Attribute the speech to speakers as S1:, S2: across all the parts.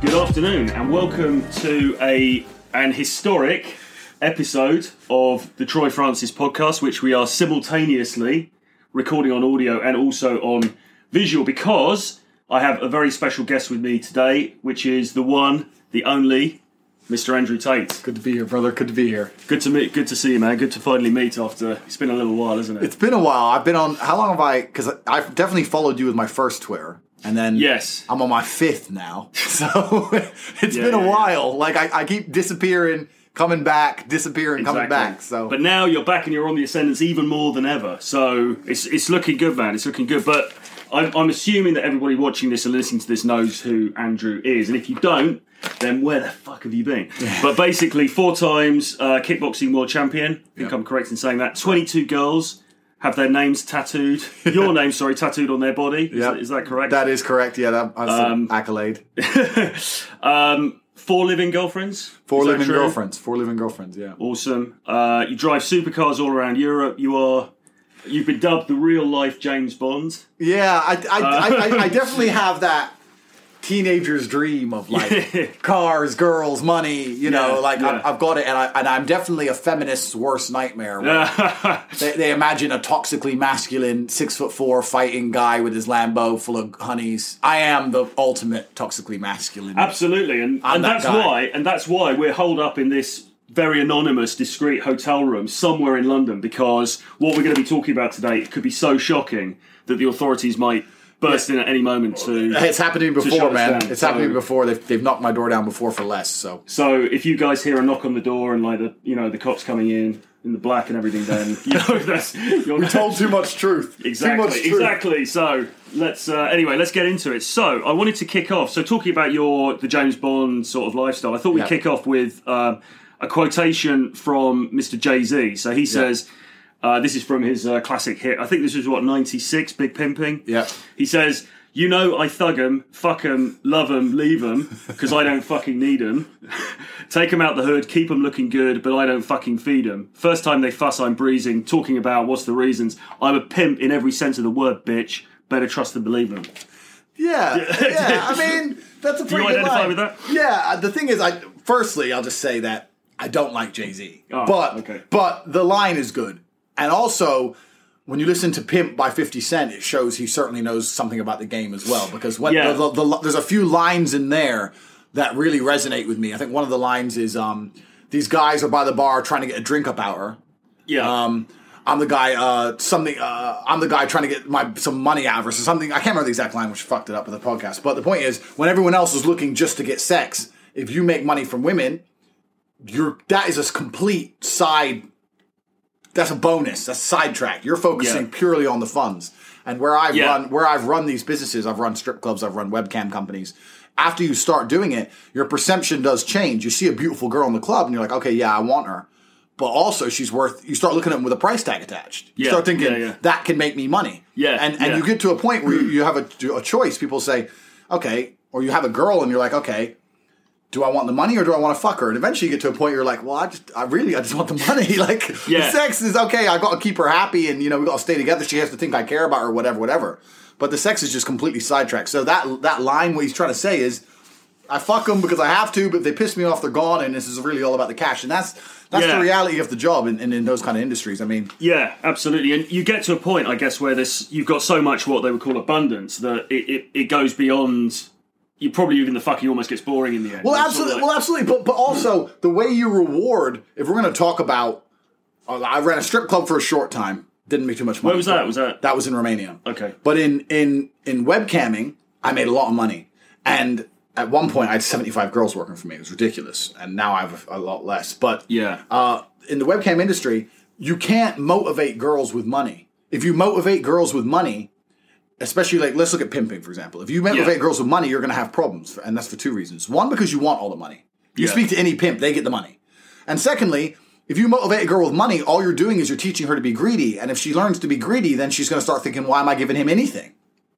S1: Good afternoon, and welcome to a an historic episode of the Troy Francis podcast, which we are simultaneously recording on audio and also on visual because I have a very special guest with me today, which is the one, the only, Mr. Andrew Tate.
S2: Good to be here, brother. Good to be here.
S1: Good to meet. Good to see you, man. Good to finally meet after it's been a little while, isn't it?
S2: It's been a while. I've been on. How long have I? Because I've definitely followed you with my first Twitter, and then
S1: Yes.
S2: I'm on my fifth now. So it's
S1: Yeah,
S2: been a
S1: yeah, yeah.
S2: while. Like I, I keep disappearing, coming back, disappearing, coming back. So
S1: but now you're back and you're on the ascendance even more than ever. So it's it's looking good, man. It's looking good. But I'm, I'm assuming that everybody watching this and listening to this knows who Andrew is. And if you don't, then where the fuck have you been? But basically, four times uh, kickboxing world champion. I think
S2: Yeah.
S1: I'm correct in saying that. 22 girls have their names tattooed. Your name, sorry, tattooed on their body. Is,
S2: Yeah.
S1: that, is that correct?
S2: that is correct. Yeah, that, that's
S1: Um,
S2: an accolade.
S1: um, four living girlfriends.
S2: Four living
S1: true?
S2: girlfriends. Four living girlfriends. Yeah.
S1: Awesome. Uh, you drive supercars all around Europe. You are. You've been dubbed the real life James Bond.
S2: Yeah, I, I,
S1: Uh,
S2: I, I, I definitely have that teenager's dream of like cars, girls, money. You know,
S1: Yeah,
S2: like
S1: yeah.
S2: I've, I've got it, and, I, and I'm definitely a feminist's worst nightmare. they, they imagine a toxically masculine, six foot four fighting guy with his Lambo full of honeys. I am the ultimate toxically masculine.
S1: Absolutely, and,
S2: I'm
S1: and
S2: that
S1: that's
S2: guy.
S1: why, and that's why we're holed up in this very anonymous, discreet hotel room somewhere in London because what we're going to be talking about today could be so shocking that the authorities might burst in at any moment to.
S2: It's happened to me
S1: shut
S2: before, man. It's happened to me
S1: so-
S2: before. They've, they've knocked my door down before for less. So
S1: So if you guys hear a knock on the door and like the you know the cops coming in in the black and everything, then you know that's you're
S2: told too much truth.
S1: Exactly,
S2: much truth.
S1: exactly. So let's uh, anyway, let's get into it. So I wanted to kick off. So talking about your the James Bond sort of lifestyle, I thought we'd kick off with um, a quotation from Mr. Jay Z. So he says. Uh, this is from his uh, classic hit. I think this was what ninety six, Big Pimping.
S2: Yeah.
S1: He says, "You know, I thug 'em, fuck 'em, love 'em, leave 'em, because I don't fucking need 'em. Take 'em out the hood, keep 'em looking good, but I don't fucking feed 'em. First time they fuss, I'm breezing, talking about what's the reasons. I'm a pimp in every sense of the word, bitch. Better trust and believe 'em."
S2: Yeah, yeah. I mean, that's a pretty good
S1: identify
S2: line.
S1: with that?
S2: Yeah. uh, The thing is, I firstly, I'll just say that I don't like Jay Z,
S1: Oh,
S2: but
S1: okay.
S2: but the line is good, and also. When you listen to "Pimp" by Fifty Cent, it shows he certainly knows something about the game as well. Because when
S1: Yeah.
S2: the, the, the, there's a few lines in there that really resonate with me. I think one of the lines is, um, "These guys are by the bar trying to get a drink up hour,
S1: Yeah,
S2: um, I'm the guy. Uh, something. Uh, I'm the guy trying to get my some money out of her. So something. I can't remember the exact line, which fucked it up with the podcast. But the point is, when everyone else is looking just to get sex, if you make money from women, you're that is a complete side. That's a bonus. That's a sidetrack. You're focusing
S1: Yeah.
S2: purely on the funds. And where I've
S1: Yeah.
S2: run, where I've run these businesses, I've run strip clubs, I've run webcam companies. After you start doing it, your perception does change. You see a beautiful girl in the club, and you're like, okay, yeah, I want her. But also, she's worth. You start looking at them with a price tag attached. You
S1: Yeah,
S2: start thinking that can make me money.
S1: Yeah,
S2: and and you get to a point where you, you have a, a choice. People say, okay, or you have a girl, and you're like, okay, do I want the money or do I want to fuck her? And eventually you get to a point where you're like, well, I just, I really, I just want the money. like,
S1: Yeah.
S2: the sex is okay. I got to keep her happy, and you know, we got to stay together. She has to think I care about her, whatever, whatever. But the sex is just completely sidetracked. So that that line, what he's trying to say is, I fuck them because I have to, but if they piss me off, they're gone, and this is really all about the cash. And that's that's
S1: Yeah.
S2: the reality of the job in, in, in those kind of industries. I mean,
S1: Yeah, absolutely. And you get to a point, I guess, where this you've got so much what they would call abundance that it, it, it goes beyond. You probably even the fucking almost gets boring in the end.
S2: Well,
S1: It's sort of
S2: absolutely.
S1: like-
S2: well, absolutely. But but also the way you reward. If we're going to talk about, uh, I ran a strip club for a short time. Didn't make too much money.
S1: Where was that? Was that-
S2: that was in Romania?
S1: Okay.
S2: But in in in webcamming, I made a lot of money, and at one point I had seventy five girls working for me. It was ridiculous, and now I have a, a lot less. But
S1: Yeah.
S2: uh, in the webcam industry, you can't motivate girls with money. If you motivate girls with money, especially like let's look at pimping for example. If you motivate
S1: Yeah.
S2: girls with money, you're going to have problems, and that's for two reasons. One, because you want all the money. You
S1: Yeah.
S2: speak to any pimp, they get the money. And secondly, if you motivate a girl with money, all you're doing is you're teaching her to be greedy. And if she learns to be greedy, then she's going to start thinking, "Why am I giving him anything?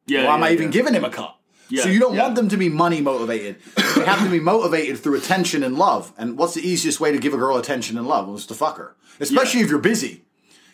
S1: yeah.
S2: Why am I even giving him a cup?"
S1: Yeah,
S2: So you don't want them to be money motivated. they have to be motivated through attention and love. And what's the easiest way to give a girl attention and love? Well, it's to fuck her. Especially if you're busy.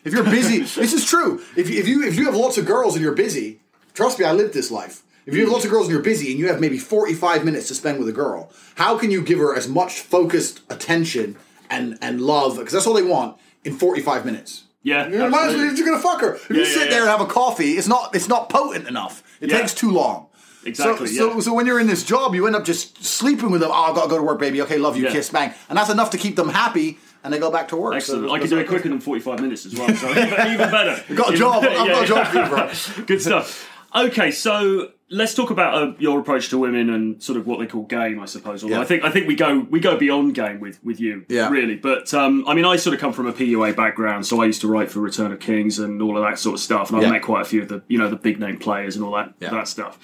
S2: If you're busy, this is true. If you, if you if you have lots of girls and you're busy, trust me, I lived this life. If you have lots of girls and you're busy and you have maybe 45 minutes to spend with a girl, how can you give her as much focused attention and, and love, because that's all they want, in 45 minutes?
S1: Yeah,
S2: you know, might as well, you're gonna fuck her. If you sit
S1: yeah,
S2: there
S1: yeah.
S2: and have a coffee, it's not it's not potent enough. It
S1: Yeah.
S2: takes too long.
S1: Exactly,
S2: So, so,
S1: yeah.
S2: so when you're in this job, you end up just sleeping with them. Oh, I gotta go to work, baby. Okay, love you,
S1: Yeah.
S2: kiss, bang, and that's enough to keep them happy, and they go back to work.
S1: Excellent.
S2: So
S1: I can do it quicker than 45 minutes as well, so even, even better.
S2: got a job. I've got a job for you, bro.
S1: Good stuff. Okay, so let's talk about uh, your approach to women and sort of what they call game, I suppose. Although
S2: Yeah.
S1: I think I think we go we go beyond game with with you,
S2: Yeah.
S1: really. But um, I mean, I sort of come from a PUA background, so I used to write for Return of Kings and all of that sort of stuff, and I've
S2: Yeah.
S1: met quite a few of the you know the big name players and all that that stuff.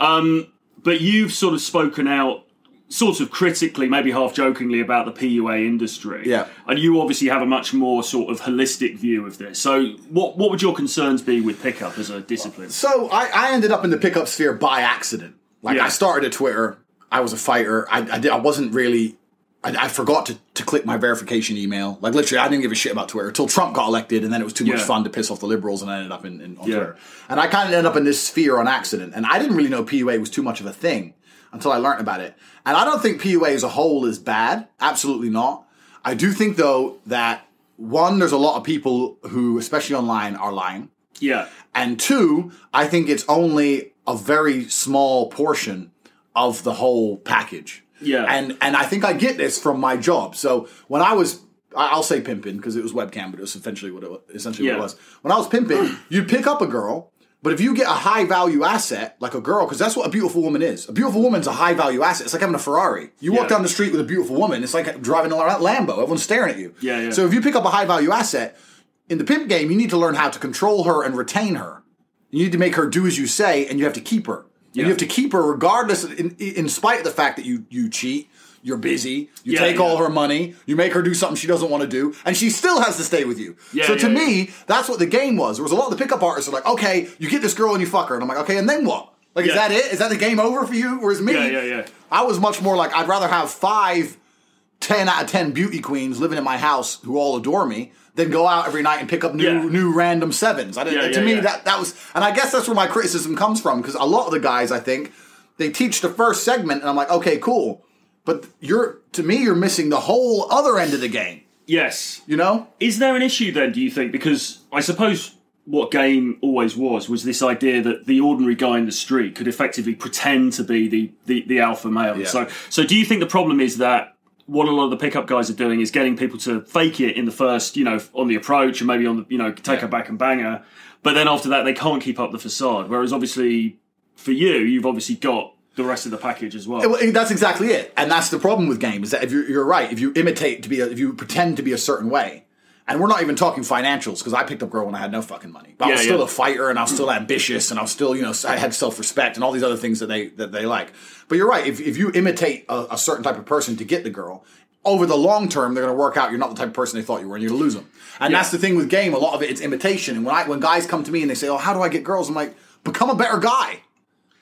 S1: Um, but you've sort of spoken out. Sort of critically, maybe half jokingly, about the PUA industry.
S2: Yeah.
S1: And you obviously have a much more sort of holistic view of this. So, what what would your concerns be with pickup as a discipline?
S2: So I, I ended up in the pickup sphere by accident. Like
S1: Yeah.
S2: I started at Twitter. I was a fighter. I, I, did, I wasn't really. I, I forgot to, to click my verification email. Like literally, I didn't give a shit about Twitter until Trump got elected, and then it was too much
S1: Yeah.
S2: fun to piss off the liberals, and I ended up in, in on
S1: Yeah.
S2: Twitter. And I kind of ended up in this sphere on accident, and I didn't really know PUA was too much of a thing until I learned about it. And I don't think PUA as a whole is bad. Absolutely not. I do think though that one, there's a lot of people who, especially online, are lying.
S1: Yeah.
S2: And two, I think it's only a very small portion of the whole package.
S1: Yeah.
S2: And and I think I get this from my job. So when I was I'll say pimping because it was webcam, but it was essentially what it was, essentially
S1: Yeah.
S2: what it was. When I was pimping, you'd pick up a girl, but if you get a high value asset like a girl, because that's what a beautiful woman is. A beautiful woman's a high value asset. It's like having a Ferrari. You walk
S1: Yeah.
S2: down the street with a beautiful woman. It's like driving around Lambo. Everyone's staring at you.
S1: Yeah, yeah.
S2: So if you pick up a high value asset in the pimp game, you need to learn how to control her and retain her. You need to make her do as you say, and you have to keep her. And you have to keep her regardless, in, in spite of the fact that you you cheat, you're busy, you
S1: Yeah,
S2: take all
S1: yeah.
S2: her money, you make her do something she doesn't want to do, and she still has to stay with you.
S1: Yeah,
S2: so to me, that's what the game was. There was a lot of the pickup artists are like, okay, you get this girl and you fuck her, and I'm like, okay, and then what? Like, is that it? Is that the game over for you? Whereas me,
S1: Yeah, yeah, yeah.
S2: I was much more like, I'd rather have five 10 out of 10 beauty queens living in my house who all adore me than go out every night and pick up new
S1: Yeah.
S2: new random sevens. I didn't,
S1: Yeah,
S2: to
S1: yeah,
S2: me that that was and I guess that's where my criticism comes from because a lot of the guys I think they teach the first segment and I'm like, "Okay, cool." But you're to me you're missing the whole other end of the game,
S1: Yes.
S2: you know?
S1: Is there an issue then, do you think? Because I suppose what game always was was this idea that the ordinary guy in the street could effectively pretend to be the, the, the alpha male.
S2: Yeah.
S1: So so do you think the problem is that what a lot of the pickup guys are doing is getting people to fake it in the first, you know, on the approach and maybe on the, you know, take
S2: Yeah.
S1: her back and bang her. But then after that, they can't keep up the facade. Whereas obviously for you, you've obviously got the rest of the package as well.
S2: Well, that's exactly it, and that's the problem with games. Is that if you're, you're right, if you imitate to be, a, if you pretend to be a certain way, and we're not even talking financials because I picked up girl when I had no fucking money, but I was
S1: Yeah,
S2: still
S1: yeah.
S2: a fighter and I was still ambitious and I was still, you know, I had self respect and all these other things that they that they like. But you're right, if if you imitate a, a certain type of person to get the girl. Over the long term, they're going to work out. You're not the type of person they thought you were, and you're going to lose them. And
S1: Yeah.
S2: that's the thing with game. A lot of it, it's imitation. And when I when guys come to me and they say, "Oh, how do I get girls?" I'm like, "Become a better guy."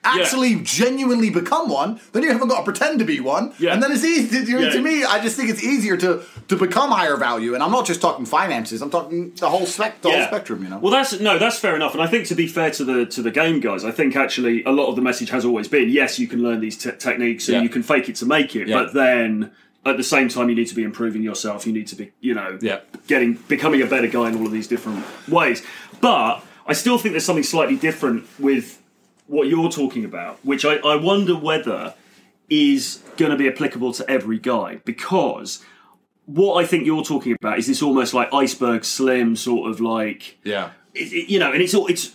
S2: Actually genuinely become one, then you haven't got to pretend to be one.
S1: Yeah.
S2: And then it's easy. To,
S1: Yeah.
S2: to me, I just think it's easier to to become higher value. And I'm not just talking finances. I'm talking the whole spec, the whole spectrum. You know.
S1: Well, that's no, that's fair enough. And I think to be fair to the to the game guys, I think actually a lot of the message has always been yes, you can learn these te- techniques and
S2: Yeah.
S1: you can fake it to make it,
S2: Yeah.
S1: but then at the same time you need to be improving yourself. You need to be, you know,
S2: Yeah.
S1: getting becoming a better guy in all of these different ways. But I still think there's something slightly different with what you're talking about, which I, I wonder whether is going to be applicable to every guy because what I think you're talking about is this almost like iceberg slim sort of like
S2: yeah.
S1: it, it- you know, and it's all it's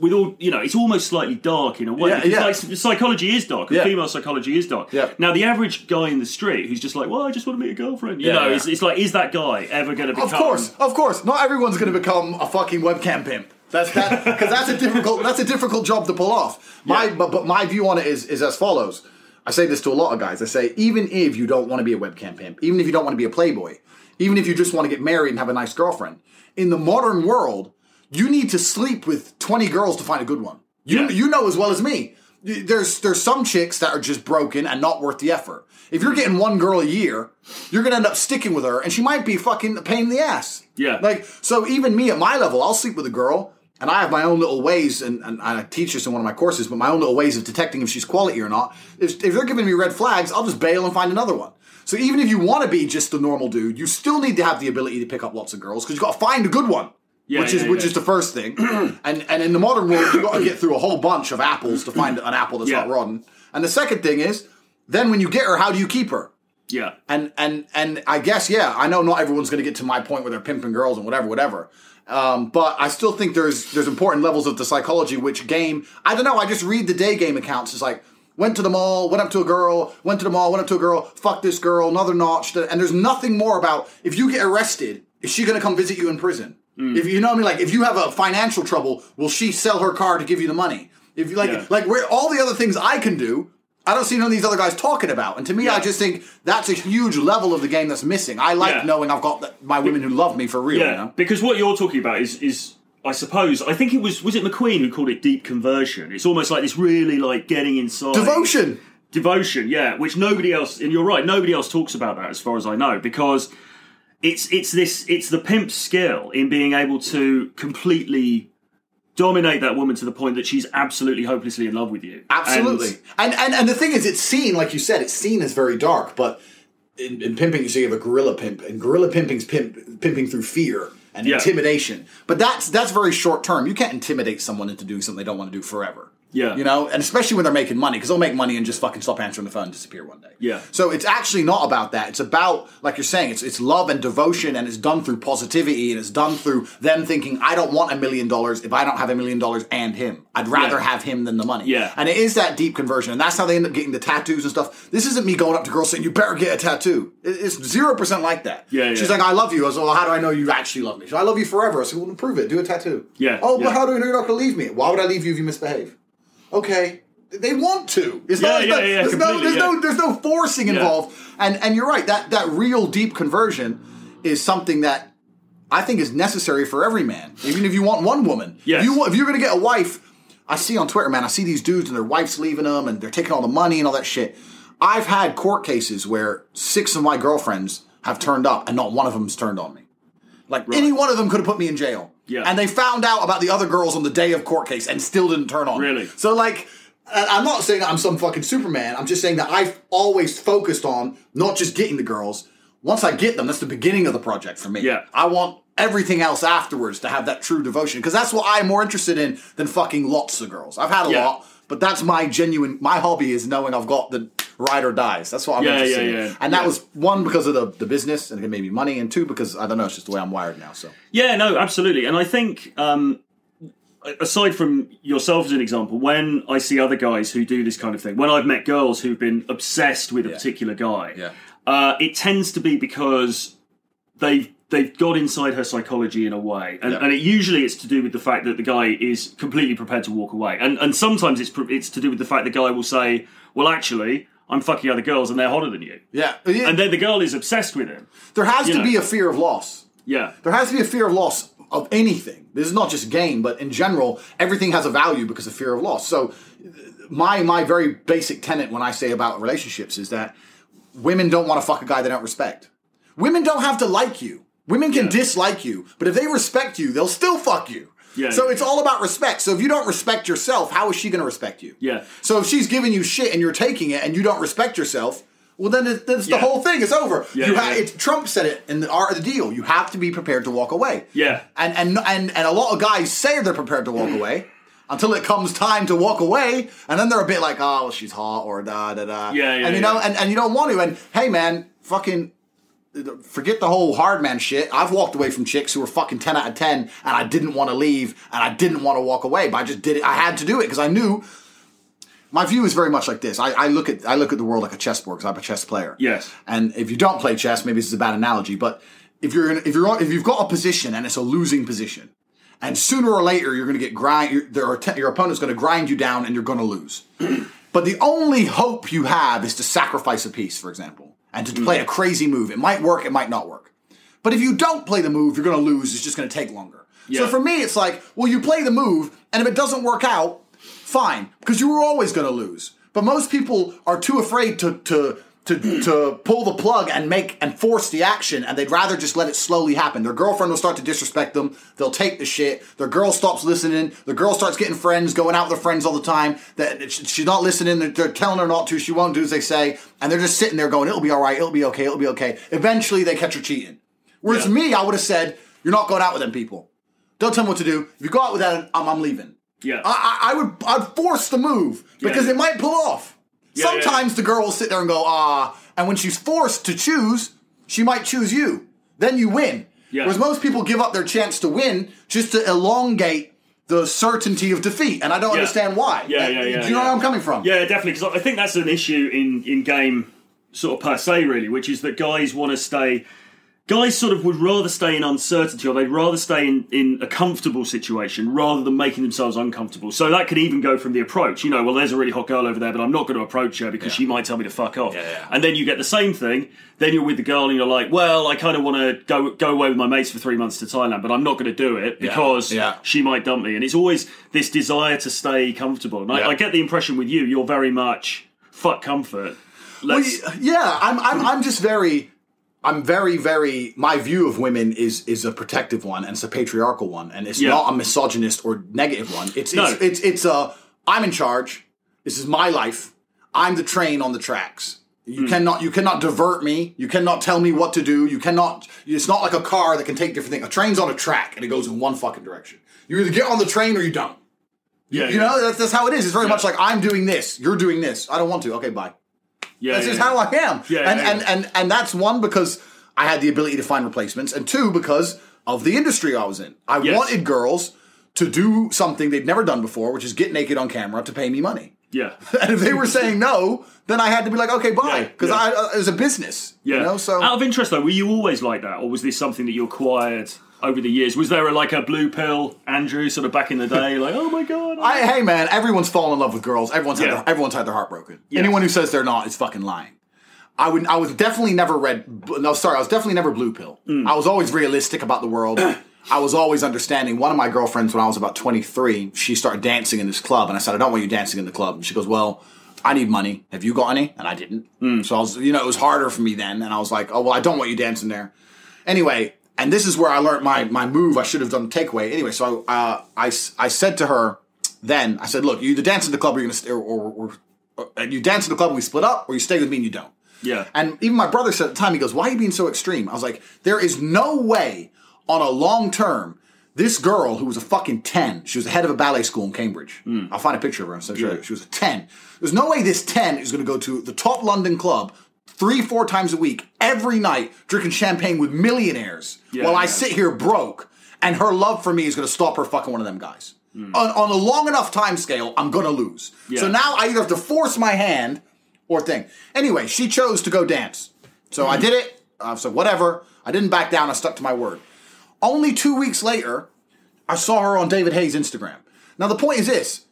S1: with all you know, it's almost slightly dark in a way.
S2: Yeah, yeah.
S1: like, psychology is dark, and
S2: Yeah.
S1: female psychology is dark.
S2: Yeah.
S1: Now, the average guy in the street who's just like, "Well, I just want to meet a girlfriend," you
S2: Yeah,
S1: know,
S2: yeah.
S1: It's, it's like, is that guy ever going to become?
S2: Of course, of course. Not everyone's going to become a fucking webcam pimp. That's that because that's a difficult that's a difficult job to pull off. My
S1: Yeah.
S2: but, but my view on it is is as follows. I say this to a lot of guys. I say even if you don't want to be a webcam pimp, even if you don't want to be a playboy, even if you just want to get married and have a nice girlfriend, in the modern world, you need to sleep with twenty girls to find a good one. You
S1: Yeah.
S2: you know as well as me. There's there's some chicks that are just broken and not worth the effort. If you're getting one girl a year, you're gonna end up sticking with her, and she might be fucking a pain in the ass.
S1: Yeah.
S2: Like so, even me at my level, I'll sleep with a girl, and I have my own little ways, and, and I teach this in one of my courses, but my own little ways of detecting if she's quality or not. If, if they're giving me red flags, I'll just bail and find another one. So even if you want to be just a normal dude, you still need to have the ability to pick up lots of girls because you've got to find a good one.
S1: Yeah,
S2: which is
S1: yeah,
S2: which is the first thing, and and in the modern world you've got to get through a whole bunch of apples to find an apple that's
S1: Yeah.
S2: not rotten. And the second thing is, then when you get her, how do you keep her?
S1: Yeah.
S2: and and and I guess yeah, I know not everyone's going to get to my point where they're pimping girls and whatever, whatever. Um, but I still think there's there's important levels of the psychology. Which game? I don't know. I just read the day game accounts. It's like went to the mall, went up to a girl, went to the mall, went up to a girl, fuck this girl, another notch, and there's nothing more about if you get arrested, is she going to come visit you in prison?
S1: Hmm.
S2: If you know what I mean, like if you have a financial trouble, will she sell her car to give you the money? If you like,
S1: Yeah.
S2: like where all the other things I can do, I don't see none of these other guys talking about. And to me, I just think that's a huge level of the game that's missing. I like
S1: Yeah.
S2: knowing I've got the, my women who love me for real.
S1: Yeah,
S2: You know?
S1: because what you're talking about is is I suppose I think it was was it McQueen who called it deep conversion. It's almost like this really like getting inside
S2: Devotion.
S1: devotion, yeah, which nobody else and you're right, nobody else talks about that as far as I know because it's it's this it's the pimp skill in being able to completely dominate that woman to the point that she's absolutely hopelessly in love with you.
S2: Absolutely.
S1: And-
S2: And, and and the thing is, it's seen like you said, it's seen as very dark. But in, in pimping, you say you have a gorilla pimp, and gorilla pimping's pimp, pimping through fear and
S1: Yeah.
S2: intimidation. But that's that's very short term. You can't intimidate someone into doing something they don't want to do forever.
S1: Yeah.
S2: You know, and especially when they're making money, because they'll make money and just fucking stop answering the phone and disappear one day.
S1: Yeah.
S2: So it's actually not about that. It's about, like you're saying, it's it's love and devotion, and it's done through positivity, and it's done through them thinking, I don't want a million dollars if I don't have a million dollars and him. I'd rather
S1: Yeah.
S2: have him than the money.
S1: Yeah.
S2: And it is that deep conversion, and that's how they end up getting the tattoos and stuff. This isn't me going up to girls saying, "You better get a tattoo." It's zero percent like that.
S1: Yeah, yeah.
S2: She's like, "I love you." I was like, well, "How do I know you actually love me?" She's like, I love you forever. I said, "Well, prove it. Do a tattoo."
S1: Yeah,
S2: Oh, but
S1: yeah.
S2: how do I know you're not going to leave me? Why would I leave you if you misbehave? Okay. They want to. It's
S1: Yeah,
S2: not,
S1: yeah,
S2: there's,
S1: yeah,
S2: there's no, there's
S1: yeah.
S2: no, there's no forcing involved. And and you're right. That that real deep conversion is something that I think is necessary for every man, even if you want one woman.
S1: Yes.
S2: If, You, if you're going to get a wife, I see on Twitter, man, I see these dudes and their wife's leaving them and they're taking all the money and all that shit. I've had court cases where six of my girlfriends have turned up and not one of them's turned on me. Like any one of them could have put me in jail.
S1: Yeah.
S2: And they found out about the other girls on the day of court case and still didn't turn on.
S1: Really?
S2: So like I'm not saying that I'm some fucking Superman. I'm just saying that I've always focused on not just getting the girls. Once I get them, that's the beginning of the project for me.
S1: Yeah.
S2: I want everything else afterwards to have that true devotion because that's what I'm more interested in than fucking lots of girls. I've had a
S1: Yeah.
S2: lot, but that's my genuine. My hobby is knowing I've got the ride or dies. That's what I'm
S1: Yeah,
S2: interested
S1: yeah,
S2: in. And that
S1: Yeah.
S2: was one because of the the business and it made me money, and two because I don't know, it's just the way I'm wired now. So
S1: Yeah, no, absolutely. And I think, um, aside from yourself as an example, when I see other guys who do this kind of thing, when I've met girls who've been obsessed with a
S2: Yeah.
S1: particular guy,
S2: Yeah.
S1: uh, it tends to be because they've they've got inside her psychology in a way, and,
S2: Yeah.
S1: and it usually it's to do with the fact that the guy is completely prepared to walk away, and and sometimes it's it's to do with the fact the guy will say, well, actually. I'm fucking other girls and they're hotter than you.
S2: yeah,
S1: And then the girl is obsessed with him.
S2: there has to
S1: know.
S2: be a fear of loss.
S1: Yeah.
S2: There has to be a fear of loss of anything. This is not just game, but in general, everything has a value because of fear of loss. So, my my very basic tenet when I say about relationships is that women don't want to fuck a guy they don't respect. Women don't have to like you. Women can
S1: Yeah.
S2: dislike you, but if they respect you, they'll still fuck you.
S1: Yeah.
S2: So it's all about respect. So if you don't respect yourself, how is she going to respect you?
S1: Yeah.
S2: So if she's giving you shit and you're taking it and you don't respect yourself, well then it, that's
S1: Yeah.
S2: the whole thing. It's over.
S1: Yeah,
S2: you ha-
S1: yeah.
S2: Trump said it in the art of the deal. You have to be prepared to walk away.
S1: Yeah.
S2: And and and and a lot of guys say they're prepared to walk away until it comes time to walk away, and then they're a bit like, oh, well, she's hot or da da da.
S1: Yeah, yeah,
S2: And you know,
S1: yeah.
S2: and, and you don't want to. And hey, man, fucking. Forget the whole hard man shit. I've walked away from chicks who were fucking 10 out of 10 and I didn't want to leave and I didn't want to walk away, but I just did it. I had to do it because I knew my view is very much like this. I, I look at I look at the world like a chessboard because I'm a chess player.
S1: Yes.
S2: And if you don't play chess, maybe this is a bad analogy, but if you're in, if you're if you've got a position and it's a losing position, and sooner or later you're going to get grind, your, there are te- your opponent's going to grind you down and you're going to lose. but the only hope you have is to sacrifice a piece, for example, and to mm-hmm. play a crazy move. It might work, it might not work. But if you don't play the move, you're going to lose. It's just going to take longer. So for me, it's like, well, you play the move, and if it doesn't work out, fine, because you were always going to lose. But most people are too afraid to to to to pull the plug and make and force the action, and they'd rather just let it slowly happen. Their girlfriend will start to disrespect them. They'll take the shit. Their girl stops listening. The girl starts getting friends, going out with her friends all the time. That she's not listening. They're, they're telling her not to. She won't do as they say, and they're just sitting there going, "It'll be all right. It'll be okay. It'll be okay." Eventually, they catch her cheating. Whereas
S1: Yeah.
S2: me, I would have said, "You're not going out with them people. Don't tell me what to do. If you go out with that, I'm, I'm leaving."
S1: Yeah.
S2: I, I, I would I'd force the move because
S1: Yeah.
S2: it might pull off.
S1: Yeah, yeah.
S2: Sometimes the girl will sit there and go, ah, and when she's forced to choose, she might choose you. Then you win.
S1: Yeah.
S2: Whereas most people give up their chance to win just to elongate the certainty of defeat, and I don't
S1: Yeah.
S2: understand why.
S1: Yeah, yeah, yeah,
S2: Do you know
S1: yeah.
S2: where I'm coming from?
S1: Yeah, definitely. Because I think that's an issue in in game, sort of per se, really, which is that guys want to stay. Guys sort of would rather stay in uncertainty, or they'd rather stay in, in a comfortable situation rather than making themselves uncomfortable. So that could even go from the approach. You know, well, there's a really hot girl over there, but I'm not going to approach her because she might tell me to fuck off.
S2: yeah.
S1: And then you get the same thing. Then you're with the girl, and you're like, well, I kind of want to go go away with my mates for three months to Thailand, but I'm not going to do it because
S2: Yeah.
S1: she might dump me. And it's always this desire to stay comfortable. And
S2: Yeah.
S1: I, I get the impression with you, you're very much fuck comfort.
S2: Well, yeah, I'm, I'm, I'm just very, I'm very, very. My view of women is is a protective one, and it's a patriarchal one, and it's
S1: Yeah.
S2: not a misogynist or negative one. It's
S1: No.
S2: it's, it's it's a. I'm in charge. This is my life. I'm the train on the tracks. You hmm. cannot you cannot divert me. You cannot tell me what to do. You cannot. It's not like a car that can take different things. A train's on a track and it goes in one fucking direction. You either get on the train or you don't.
S1: yeah,
S2: You know that's, that's how it is. It's very much like I'm doing this. You're doing this. I don't want to. Okay, bye.
S1: Yeah,
S2: That's
S1: yeah,
S2: just
S1: yeah.
S2: how I am.
S1: Yeah,
S2: and,
S1: yeah,
S2: and,
S1: yeah.
S2: and and that's one because I had the ability to find replacements, and two because of the industry I was in. I
S1: Yes.
S2: wanted girls to do something they'd never done before, which is get naked on camera to pay me money.
S1: yeah.
S2: And if they were saying no, then I had to be like, okay, bye,
S1: Yeah,
S2: because
S1: yeah.
S2: I uh, it was a business.
S1: Yeah.
S2: You know, so
S1: out of interest though, were you always like that, or was this something that you acquired over the years? Was there a, like a blue pill, Andrew, sort of back in the day, like oh my god?
S2: I, hey man, everyone's fallen in love with girls. Everyone's had
S1: Yeah.
S2: their, everyone's had their heart broken. Anyone who says they're not is fucking lying. I would I was definitely never red. No, sorry, I was definitely never blue pill.
S1: Mm.
S2: I was always realistic about the world. I was always understanding. One of my girlfriends, when I was about twenty three, she started dancing in this club, and I said, "I don't want you dancing in the club." And she goes, "Well." I need money. Have you got any? And I didn't.
S1: Mm.
S2: So I was, you know, it was harder for me then. And I was like, oh, well, I don't want you dancing there. Anyway, and this is where I learned my my move. I should have done takeaway. Anyway, so uh, I I said to her then I said, look, you either dance in the club or you're gonna st- or, or, or, or and you dance in the club and we split up, or you stay with me and you don't.
S1: Yeah.
S2: And even my brother said at the time, he goes, why are you being so extreme? I was like, there is no way on a long term. This girl who was a fucking 10, she was the head of a ballet school in Cambridge. I'll find a picture of her. So
S1: Yeah.
S2: She was a 10. There's no way this 10 is going to go to the top London club three, four times a week, every night, drinking champagne with millionaires
S1: Yeah,
S2: while I
S1: yeah.
S2: sit here broke. And her love for me is going to stop her fucking one of them guys. Hmm. On, on a long enough time scale, I'm going to lose.
S1: Yeah.
S2: So now I either have to force my hand or thing. Anyway, she chose to go dance. So I did it. I said, whatever. I didn't back down. I stuck to my word. Only two weeks later, I saw her on David Haye's Instagram. Now, the point is this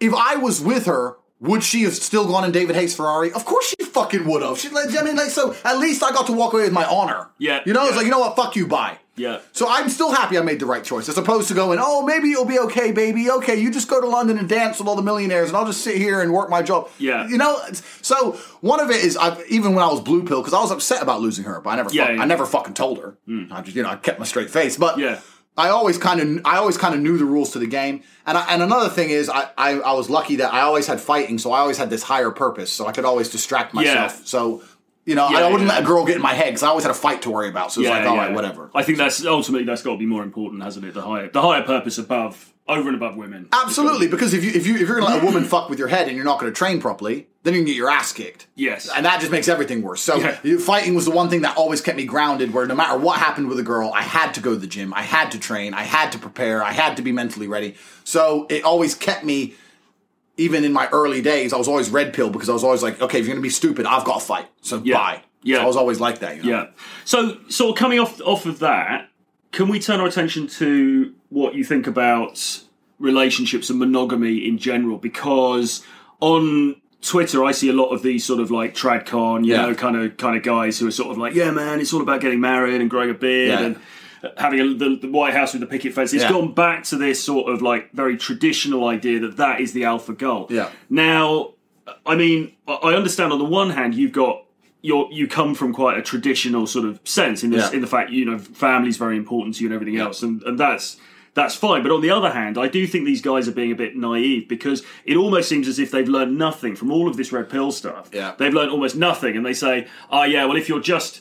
S2: if I was with her, would she have still gone in David Haye's Ferrari? Of course she fucking would have. She, like, I mean, like, so at least I got to walk away with my honor.
S1: Yeah,
S2: You know, it's
S1: yeah.
S2: like, you know what? Fuck you, bye.
S1: Yeah.
S2: So I'm still happy I made the right choice, as opposed to going, oh, maybe you'll be okay, baby. Okay, you just go to London and dance with all the millionaires, and I'll just sit here and work my job.
S1: Yeah.
S2: You know, so one of it is, I, even when I was blue pill, because I was upset about losing her, but I never,
S1: Yeah,
S2: fuck-
S1: yeah.
S2: I never fucking told her. Hmm. I just, you know, I kept my straight face. But
S1: Yeah.
S2: I always kind of, I always kind of knew the rules to the game. And I, and another thing is, I, I, I was lucky that I always had fighting, so I always had this higher purpose, so I could always distract myself. Yeah. So. You know,
S1: Yeah,
S2: I wouldn't
S1: yeah.
S2: let a girl get in my head because I always had a fight to worry about. So it's like, all right,
S1: yeah.
S2: whatever.
S1: I think that's ultimately that's got to be more important, hasn't it? The higher the higher purpose above over and above women.
S2: Absolutely, because if you if you if you're gonna let a woman fuck with your head and you're not gonna train properly, then you can get your ass kicked.
S1: Yes.
S2: And that just makes everything worse. So
S1: Yeah.
S2: fighting was the one thing that always kept me grounded. Where no matter what happened with a girl, I had to go to the gym, I had to train, I had to prepare, I had to be mentally ready. So it always kept me. Even in my early days, I was always red pill because I was always like, okay, if you're gonna be stupid, I've got to fight. So
S1: Yeah.
S2: bye.
S1: Yeah.
S2: So I was always like that. You know?
S1: Yeah. So, sort of coming off off of that, can we turn our attention to what you think about relationships and monogamy in general? Because on Twitter, I see a lot of these sort of like tradcon, you
S2: Yeah.
S1: know, kind of kind of guys who are sort of like, yeah, man, it's all about getting married and growing a beard
S2: Yeah.
S1: and having a, the, the White House with the picket fence. It's
S2: Yeah.
S1: gone back to this sort of like very traditional idea that that is the alpha goal.
S2: Yeah.
S1: Now, I mean, I I understand on the one hand you've got you're you come from quite a traditional sort of sense in this
S2: Yeah.
S1: in the fact you know family's very important to you and everything else, and and that's. That's fine, but on the other hand, I do think these guys are being a bit naive because it almost seems as if they've learned nothing from all of this red pill stuff.
S2: Yeah.
S1: They've learned almost nothing, and they say, "Oh yeah, well if you're just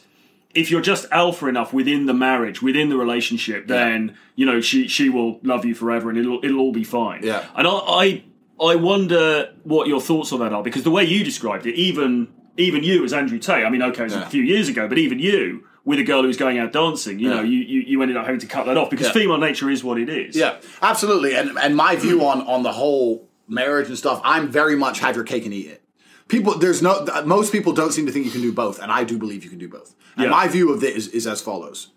S1: if you're just alpha enough within the marriage, within the relationship, then you know she she will love you forever, and it'll it'll all be fine."
S2: Yeah.
S1: And I I, I wonder what your thoughts on that are because the way you described it, even even you as Andrew Tate, I mean, okay, it's
S2: Yeah.
S1: a few years ago, but even you with a girl who's going out dancing, you
S2: Yeah.
S1: know, you, you you ended up having to cut that off because
S2: Yeah.
S1: female nature is what it is.
S2: Yeah, absolutely. And and my view on on the whole marriage and stuff, I'm very much have your cake and eat it. People, there's no most people don't seem to think you can do both, and I do believe you can do both. And my view of this is, is as follows: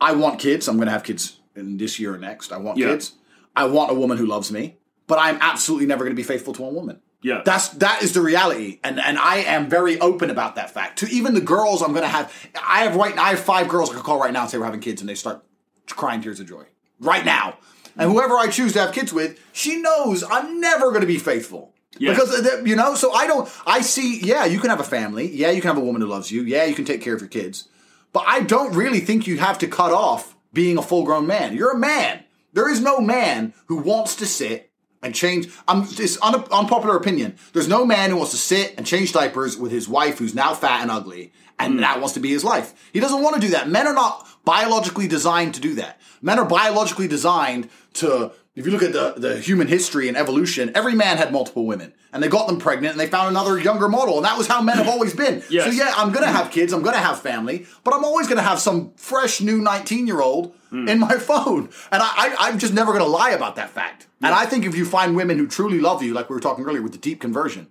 S2: I want kids. I'm going to have kids in this year or next. I want kids. I want a woman who loves me, but I'm absolutely never going to be faithful to one woman.
S1: Yeah.
S2: That's that is the reality, and and I am very open about that fact. To even the girls, I'm gonna have. I have right. I have five girls I could call right now and say we're having kids, and they start crying tears of joy right now. And whoever I choose to have kids with, she knows I'm never gonna be faithful.
S1: Yeah.
S2: Because uh, you know, so I don't. I see. Yeah, you can have a family. Yeah, you can have a woman who loves you. Yeah, you can take care of your kids. But I don't really think you have to cut off being a full grown man. You're a man. There is no man who wants to sit and change. I'm it's un, unpopular opinion. There's no man who wants to sit and change diapers with his wife who's now fat and ugly, and hmm. that wants to be his life. He doesn't want to do that. Men are not biologically designed to do that. Men are biologically designed to. If you look at the, the human history and evolution, every man had multiple women, and they got them pregnant, and they found another younger model, and that was how men have always been.
S1: Yes.
S2: So yeah, I'm gonna have kids, I'm gonna have family, but I'm always gonna have some fresh new 19 year old Mm. in my phone. And I, I, I'm just never gonna lie about that fact. And I think if you find women who truly love you, like we were talking earlier with the deep conversion,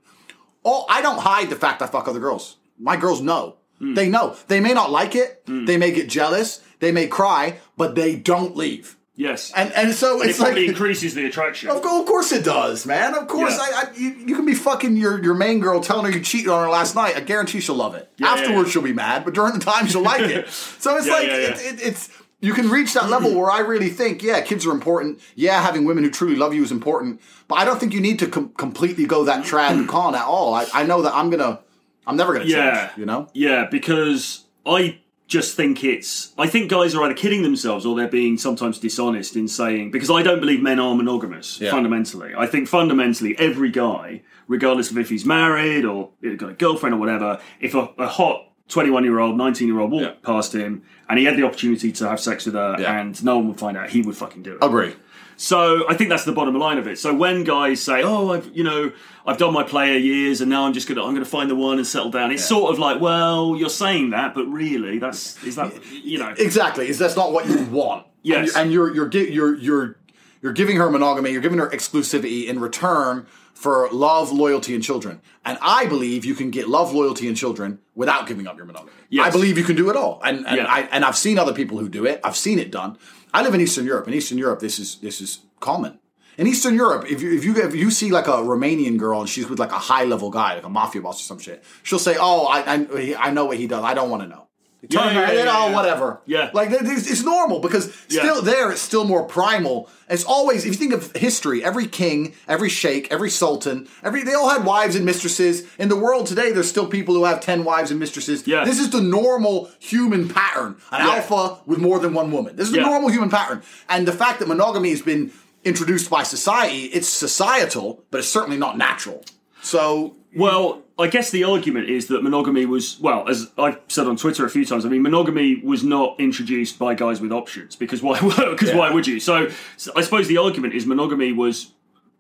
S2: oh, I don't hide the fact I fuck other girls. My girls know. Mm. They know. They may not like it, mm. they may get jealous, they may cry, but they don't leave.
S1: Yes.
S2: And and so
S1: And
S2: it's
S1: it probably
S2: like
S1: increases the attraction.
S2: of course, of course it does, man. Of course,
S1: Yeah.
S2: I, I you, you can be fucking your, your main girl telling her you cheated on her last night. I guarantee she'll love it.
S1: Yeah, yeah,
S2: Afterwards,
S1: yeah.
S2: she'll be mad, but during the time, she'll like it. So it's
S1: Yeah,
S2: like
S1: yeah, yeah.
S2: It, it, it's you can reach that level where I really think, yeah, kids are important. Yeah, having women who truly love you is important, but I don't think you need to com- completely go that trad con at all. I, I know that I'm gonna, I'm never gonna change.
S1: Yeah.
S2: You know.
S1: Yeah, because I just think it's. I think guys are either kidding themselves or they're being sometimes dishonest in saying. Because I don't believe men are monogamous,
S2: Yeah.
S1: fundamentally. I think fundamentally every guy, regardless of if he's married or got a girlfriend or whatever, if a, a hot 21 year old, 19 year old walked
S2: Yeah.
S1: past him and he had the opportunity to have sex with her
S2: Yeah.
S1: and no one would find out, he would fucking do it.
S2: Agree.
S1: So I think that's the bottom line of it. So when guys say, "Oh, I've you know I've done my player years and now I'm just gonna I'm gonna find the one and settle down," it's sort of like, well, you're saying that, but really, that's is that you know
S2: Exactly. Is that's not what you want?
S1: Yes.
S2: And, you- and you're you're you're you're you're giving her monogamy. You're giving her exclusivity in return for love, loyalty, and children. And I believe you can get love, loyalty, and children without giving up your monogamy.
S1: Yes.
S2: I believe you can do it all. And and
S1: Yeah.
S2: I and I've seen other people who do it. I've seen it done. I live in Eastern Europe. In Eastern Europe, this is this is common. In Eastern Europe, if you if you if you see like a Romanian girl and she's with like a high level guy, like a mafia boss or some shit, she'll say, "Oh, I I, I know what he does. I don't want to know." Turn
S1: Yeah,
S2: her,
S1: yeah, yeah,
S2: oh,
S1: yeah.
S2: whatever.
S1: Yeah.
S2: Like it's, it's normal because
S1: Yeah.
S2: still there, it's still more primal. It's always, if you think of history, every king, every sheikh, every sultan, every they all had wives and mistresses. In the world today, there's still people who have ten wives and mistresses.
S1: Yeah.
S2: This is the normal human pattern. An
S1: Yeah.
S2: alpha with more than one woman. This is the
S1: Yeah.
S2: normal human pattern. And the fact that monogamy has been introduced by society, it's societal, but it's certainly not natural. So
S1: Well, I guess the argument is that monogamy was, well, as I've said on Twitter a few times, I mean, monogamy was not introduced by guys with options because why? Because
S2: Yeah.
S1: why would you? So, so I suppose the argument is monogamy was,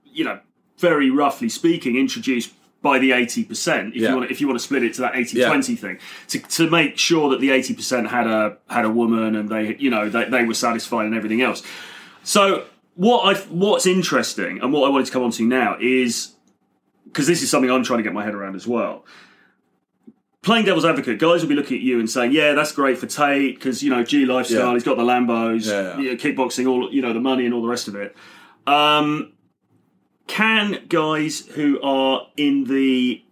S1: you know, very roughly speaking, introduced by the eighty percent. If
S2: Yeah.
S1: you want, if you want to split it to that 80-20 thing, to, to make sure that the eighty percent had a had a woman and they, you know, they, they were satisfied and everything else. So what I what's interesting and what I wanted to come on to now is because this is something I'm trying to get my head around as well. Playing devil's advocate, guys will be looking at you and saying, "Yeah, that's great for Tate because you know G lifestyle.
S2: Yeah.
S1: He's got the Lambos,
S2: Yeah, yeah.
S1: you know, kickboxing, all you know, the money and all the rest of it." Um, can guys who are in the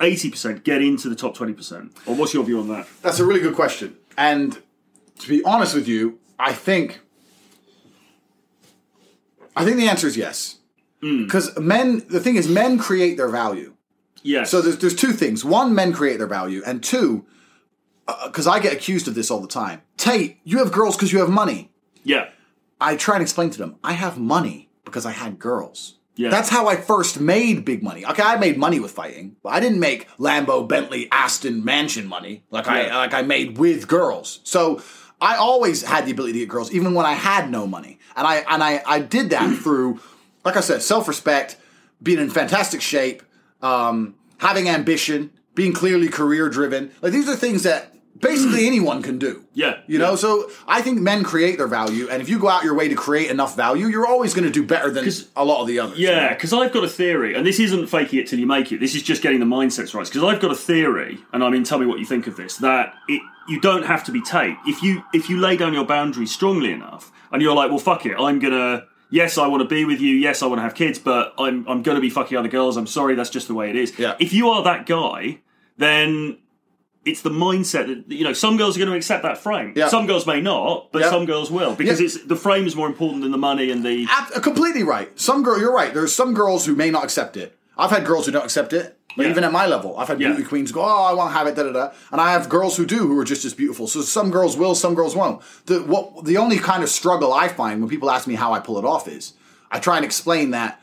S1: eighty percent get into the top twenty percent, or what's your view on that?
S2: That's a really good question. And to be honest with you, I think I think the answer is yes. Mm. Because men, the thing is, men create their value.
S1: Yes.
S2: So there's there's two things. One, men create their value, and two, uh, because I get accused of this all the time. Tate, you have girls because you have money.
S1: yeah.
S2: I try and explain to them, I have money because I had girls.
S1: Yeah.
S2: That's how I first made big money. Okay, I made money with fighting, but I didn't make Lambo, Bentley, Aston, Mansion money like I like I made with girls. So I always had the ability to get girls, even when I had no money, and I and I I did that through, like I said, self respect, being in fantastic shape, um, having ambition, being clearly career driven. Like these are things that basically anyone can do.
S1: Yeah.
S2: You know,
S1: Yeah.
S2: so I think men create their value, and if you go out your way to create enough value, you're always going to do better than a lot of the others.
S1: Yeah, because I've got a theory, and this isn't faking it till you make it. This is just getting the mindsets right. Because I've got a theory, and I mean, tell me what you think of this. That it, you don't have to be Tate if you if you lay down your boundaries strongly enough, and you're like, well, fuck it, I'm gonna. Yes, I want to be with you. Yes, I want to have kids, but I'm I'm gonna be fucking other girls. I'm sorry, that's just the way it is.
S2: Yeah.
S1: If you are that guy, then it's the mindset that you know some girls are going to accept that frame.
S2: Yeah.
S1: Some girls may not, but
S2: Yeah.
S1: some girls will because
S2: Yeah.
S1: it's the frame is more important than the money and the
S2: completely right. Some girl, you're right. There's some girls who may not accept it. I've had girls who don't accept it. But
S1: Yeah.
S2: even at my level, I've had
S1: Yeah.
S2: beauty queens go, "Oh, I won't have it." Da da da. And I have girls who do, who are just as beautiful. So some girls will, some girls won't. The what the only kind of struggle I find when people ask me how I pull it off is, I try and explain that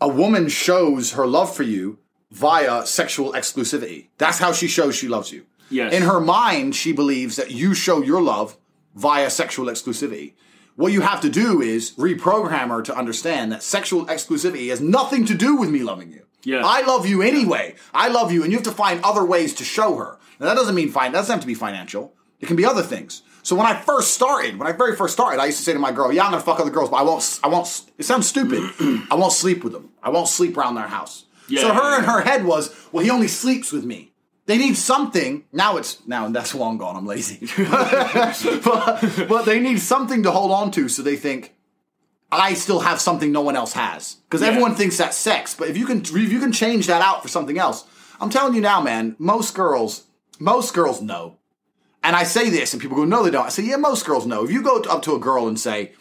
S2: a woman shows her love for you via sexual exclusivity. That's how she shows she loves you.
S1: Yes.
S2: In her mind, she believes that you show your love via sexual exclusivity. What you have to do is reprogram her to understand that sexual exclusivity has nothing to do with me loving you.
S1: Yeah.
S2: I love you anyway. I love you, and you have to find other ways to show her. Now, that doesn't mean fine. That doesn't have to be financial. It can be other things. So when I first started, when I very first started, I used to say to my girl, "Yeah, I'm gonna fuck other girls, but I won't. I won't. It sounds stupid. I won't sleep with them. I won't sleep around their house."
S1: Yeah,
S2: so her
S1: yeah,
S2: in her head was, "Well, he only sleeps with me." They need something. Now it's now and that's long gone. I'm lazy, but, but they need something to hold on to. So they think, I still have something no one else has. Because
S1: Yeah.
S2: everyone thinks that's sex, but if you can if you can change that out for something else, I'm telling you now, man, most girls, most girls know. And I say this, and people go, no, they don't. I say, yeah, most girls know. If you go up to a girl and say,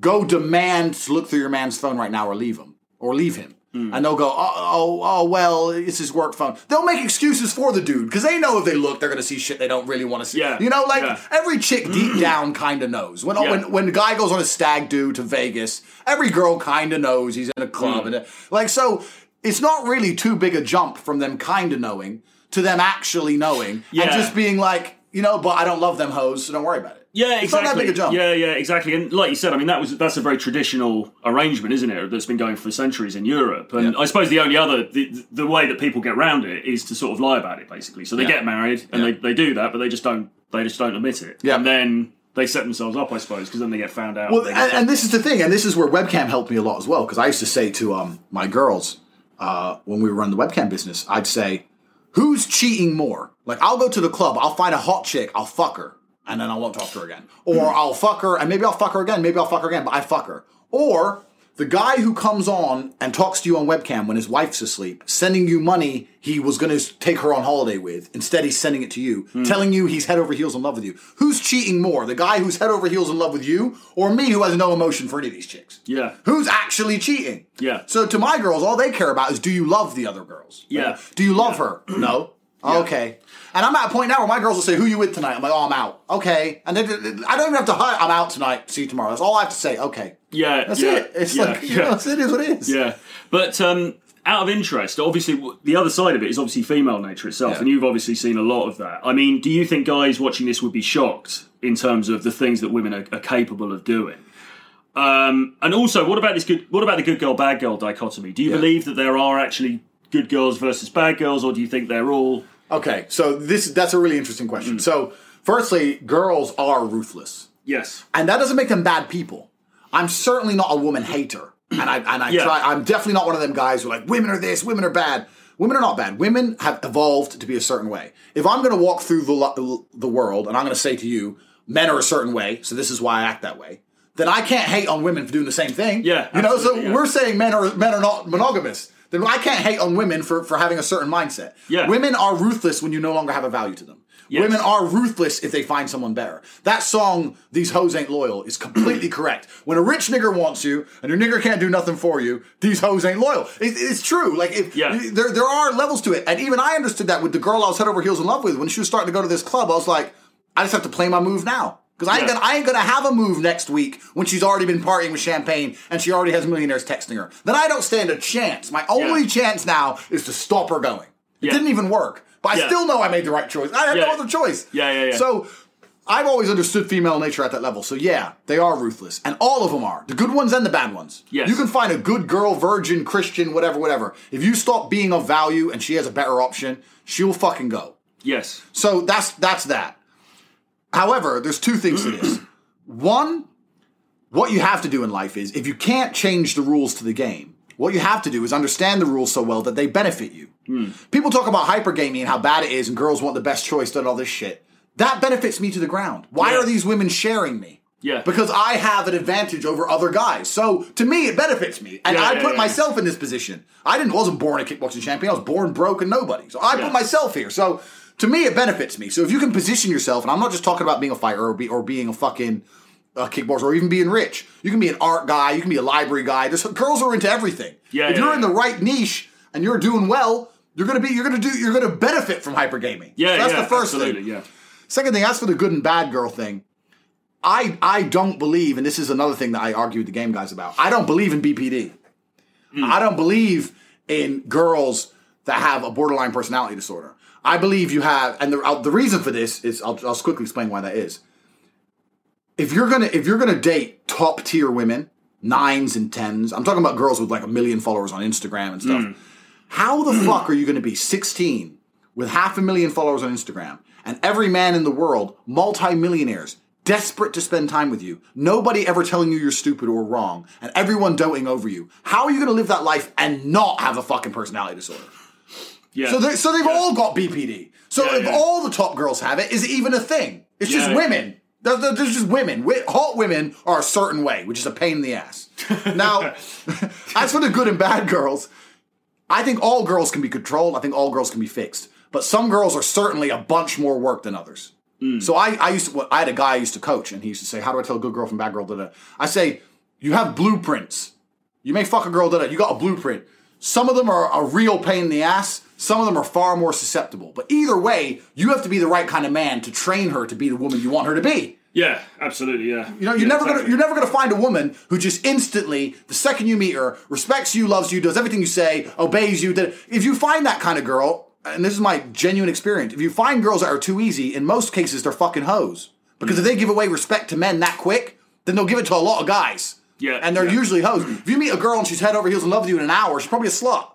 S2: go demand to look through your man's phone right now or leave him, or leave him.
S1: Hmm.
S2: And they'll go, oh, oh, oh, well, it's his work phone. They'll make excuses for the dude because they know if they look, they're going to see shit they don't really want to see.
S1: Yeah,
S2: You know, like
S1: yeah.
S2: every chick deep down kind of knows. When,
S1: Yeah.
S2: when when the guy goes on a stag do to Vegas, every girl kind of knows he's in a club,
S1: Mm.
S2: and like so, it's not really too big a jump from them kind of knowing to them actually knowing,
S1: Yeah.
S2: and just being like, you know, but I don't love them hoes, so don't worry about it.
S1: Yeah,
S2: It's
S1: exactly.
S2: not that big a jump.
S1: Yeah, yeah, exactly. And like you said, I mean, that was that's a very traditional arrangement, isn't it? That's been going for centuries in Europe. And
S2: Yeah.
S1: I suppose the only other the, the way that people get around it is to sort of lie about it, basically. So they
S2: Yeah.
S1: get married and
S2: Yeah.
S1: they, they do that, but they just don't they just don't admit it.
S2: Yeah.
S1: And then they set themselves up, I suppose, because then they get found out.
S2: Well, and, and this is the thing, and this is where webcam helped me a lot as well. Because I used to say to um, my girls uh, when we were running the webcam business, I'd say, "Who's cheating more?" Like, I'll go to the club, I'll find a hot chick, I'll fuck her, and then I won't talk to her again, or hmm. I'll fuck her, and maybe I'll fuck her again, maybe I'll fuck her again, but I fuck her, or the guy who comes on and talks to you on webcam when his wife's asleep, sending you money he was going to take her on holiday with. Instead, he's sending it to you, hmm. telling you he's head over heels in love with you. Who's cheating more, the guy who's head over heels in love with you, or me who has no emotion for any of these chicks?
S1: Yeah.
S2: Who's actually cheating?
S1: Yeah.
S2: So to my girls, all they care about is do you love the other girls?
S1: Yeah.
S2: Do you love her? No. Okay. And I'm at a point now where my girls will say, "Who you with tonight?" I'm like, "Oh, I'm out." Okay. And then I don't even have to hi. I'm out tonight. See you tomorrow. That's all I have to say. Okay.
S1: yeah,
S2: That's
S1: yeah,
S2: it. It's
S1: yeah,
S2: like you
S1: yeah.
S2: know, it is what it is.
S1: Yeah, but um, out of interest, obviously, the other side of it is obviously female nature itself,
S2: Yeah.
S1: and you've obviously seen a lot of that. I mean, do you think guys watching this would be shocked in terms of the things that women are, are capable of doing? Um, and also, what about this good? What about the good girl, bad girl dichotomy? Do you
S2: Yeah.
S1: believe that there are actually good girls versus bad girls, or do you think they're all?
S2: Okay. So this that's a really interesting question. Mm. So firstly, girls are ruthless.
S1: Yes.
S2: and that doesn't make them bad people. I'm certainly not a woman hater, and I and I
S1: Yeah.
S2: try. I'm definitely not one of them guys who are like women are this, women are bad. Women are not bad. Women have evolved to be a certain way. If I'm going to walk through the lo- the world and I'm going to say to you, men are a certain way, so this is why I act that way. Then I can't hate on women for doing the same thing.
S1: Yeah,
S2: you know. So
S1: absolutely, yeah.
S2: we're saying men are men are not monogamous. Then I can't hate on women for for having a certain mindset.
S1: Yeah.
S2: women are ruthless when you no longer have a value to them.
S1: Yes.
S2: Women are ruthless if they find someone better. That song, These Hoes Ain't Loyal, is completely correct. When a rich nigger wants you and your nigger can't do nothing for you, these hoes ain't loyal. It- it's true. Like, if
S1: Yeah.
S2: there, there are levels to it. And even I understood that with the girl I was head over heels in love with. When she was starting to go to this club, I was like, I just have to play my move now. Because I, ain't
S1: Yeah.
S2: gonna- I ain't gonna have a move next week when she's already been partying with champagne and she already has millionaires texting her. Then I don't stand a chance. My only
S1: Yeah.
S2: chance now is to stop her going. It
S1: Yeah.
S2: didn't even work. But I still know I made the right choice. I had no other choice.
S1: Yeah, yeah, yeah.
S2: So I've always understood female nature at that level. So yeah, they are ruthless. And all of them are. The good ones and the bad ones.
S1: Yes.
S2: You can find a good girl, virgin, Christian, whatever, whatever. If you stop being of value and she has a better option, she'll fucking go.
S1: Yes.
S2: So that's that's that. However, there's two things to this. One, what you have to do in life is if you can't change the rules to the game, what you have to do is understand the rules so well that they benefit you. Hmm. People talk about hypergaming and how bad it is, and girls want the best choice and all this shit. That benefits me to the ground. Why
S1: Yeah.
S2: are these women sharing me?
S1: Yeah.
S2: Because I have an advantage over other guys. So to me, it benefits me. And
S1: Yeah,
S2: I
S1: yeah,
S2: put myself in this position. I didn't wasn't born a kickboxing champion. I was born broke and nobody. So I put myself here. So to me, it benefits me. So if you can position yourself, and I'm not just talking about being a fighter or, be, or being a fucking uh, kickboxer or even being rich. You can be an art guy. You can be a library guy. There's girls are into everything.
S1: Yeah,
S2: if
S1: yeah,
S2: you're in the right niche and you're doing well, you're gonna be you're gonna do you're gonna benefit from hypergaming.
S1: Yeah,
S2: So that's
S1: yeah,
S2: the first thing.
S1: Yeah.
S2: Second thing, as for the good and bad girl thing, I I don't believe, and this is another thing that I argue with the game guys about. I don't believe in BPD.
S1: Hmm.
S2: I don't believe in girls that have a borderline personality disorder. I believe you have, and the the reason for this is I'll, I'll quickly explain why that is. If you're gonna if you're gonna date top tier women, nines and tens, I'm talking about girls with like a million followers on Instagram and stuff. Mm. How the fuck are you gonna be 16 with half a million followers on Instagram and every man in the world, multi-millionaires, desperate to spend time with you, nobody ever telling you you're stupid or wrong, and everyone doting over you? How are you gonna live that life and not have a fucking personality disorder?
S1: Yeah.
S2: So, they, so they've all got BPD. So
S1: Yeah,
S2: if
S1: yeah.
S2: all the top girls have it, is it even a thing? It's just
S1: Yeah.
S2: women. They're, they're- they're just women. Hot women are a certain way, which is a pain in the ass. Now, as for the good and bad girls, I think all girls can be controlled. I think all girls can be fixed. But some girls are certainly a bunch more work than others. Mm. So I, I used to, well, I had a guy I used to coach, and he used to say, "How do I tell a good girl from bad girl?" Da, da. I say, "You have blueprints. You may fuck a girl. Da, da. You got a blueprint. Some of them are a real pain in the ass. Some of them are far more susceptible. But either way, you have to be the right kind of man to train her to be the woman you want her to be.
S1: yeah. Absolutely. Yeah.
S2: You know, you're never gonna you're never gonna find a woman who just instantly, the second you meet her, respects you, loves you, does everything you say, obeys you. That if you find that kind of girl, and this is my genuine experience, if you find girls that are too easy, in most cases they're fucking hoes. Because if they give away respect to men that quick, then they'll give it to a lot of guys.
S1: Yeah,
S2: And they're
S1: yeah.
S2: usually hoes. If you meet a girl and she's head over heels in love with you in an hour, she's probably a slut.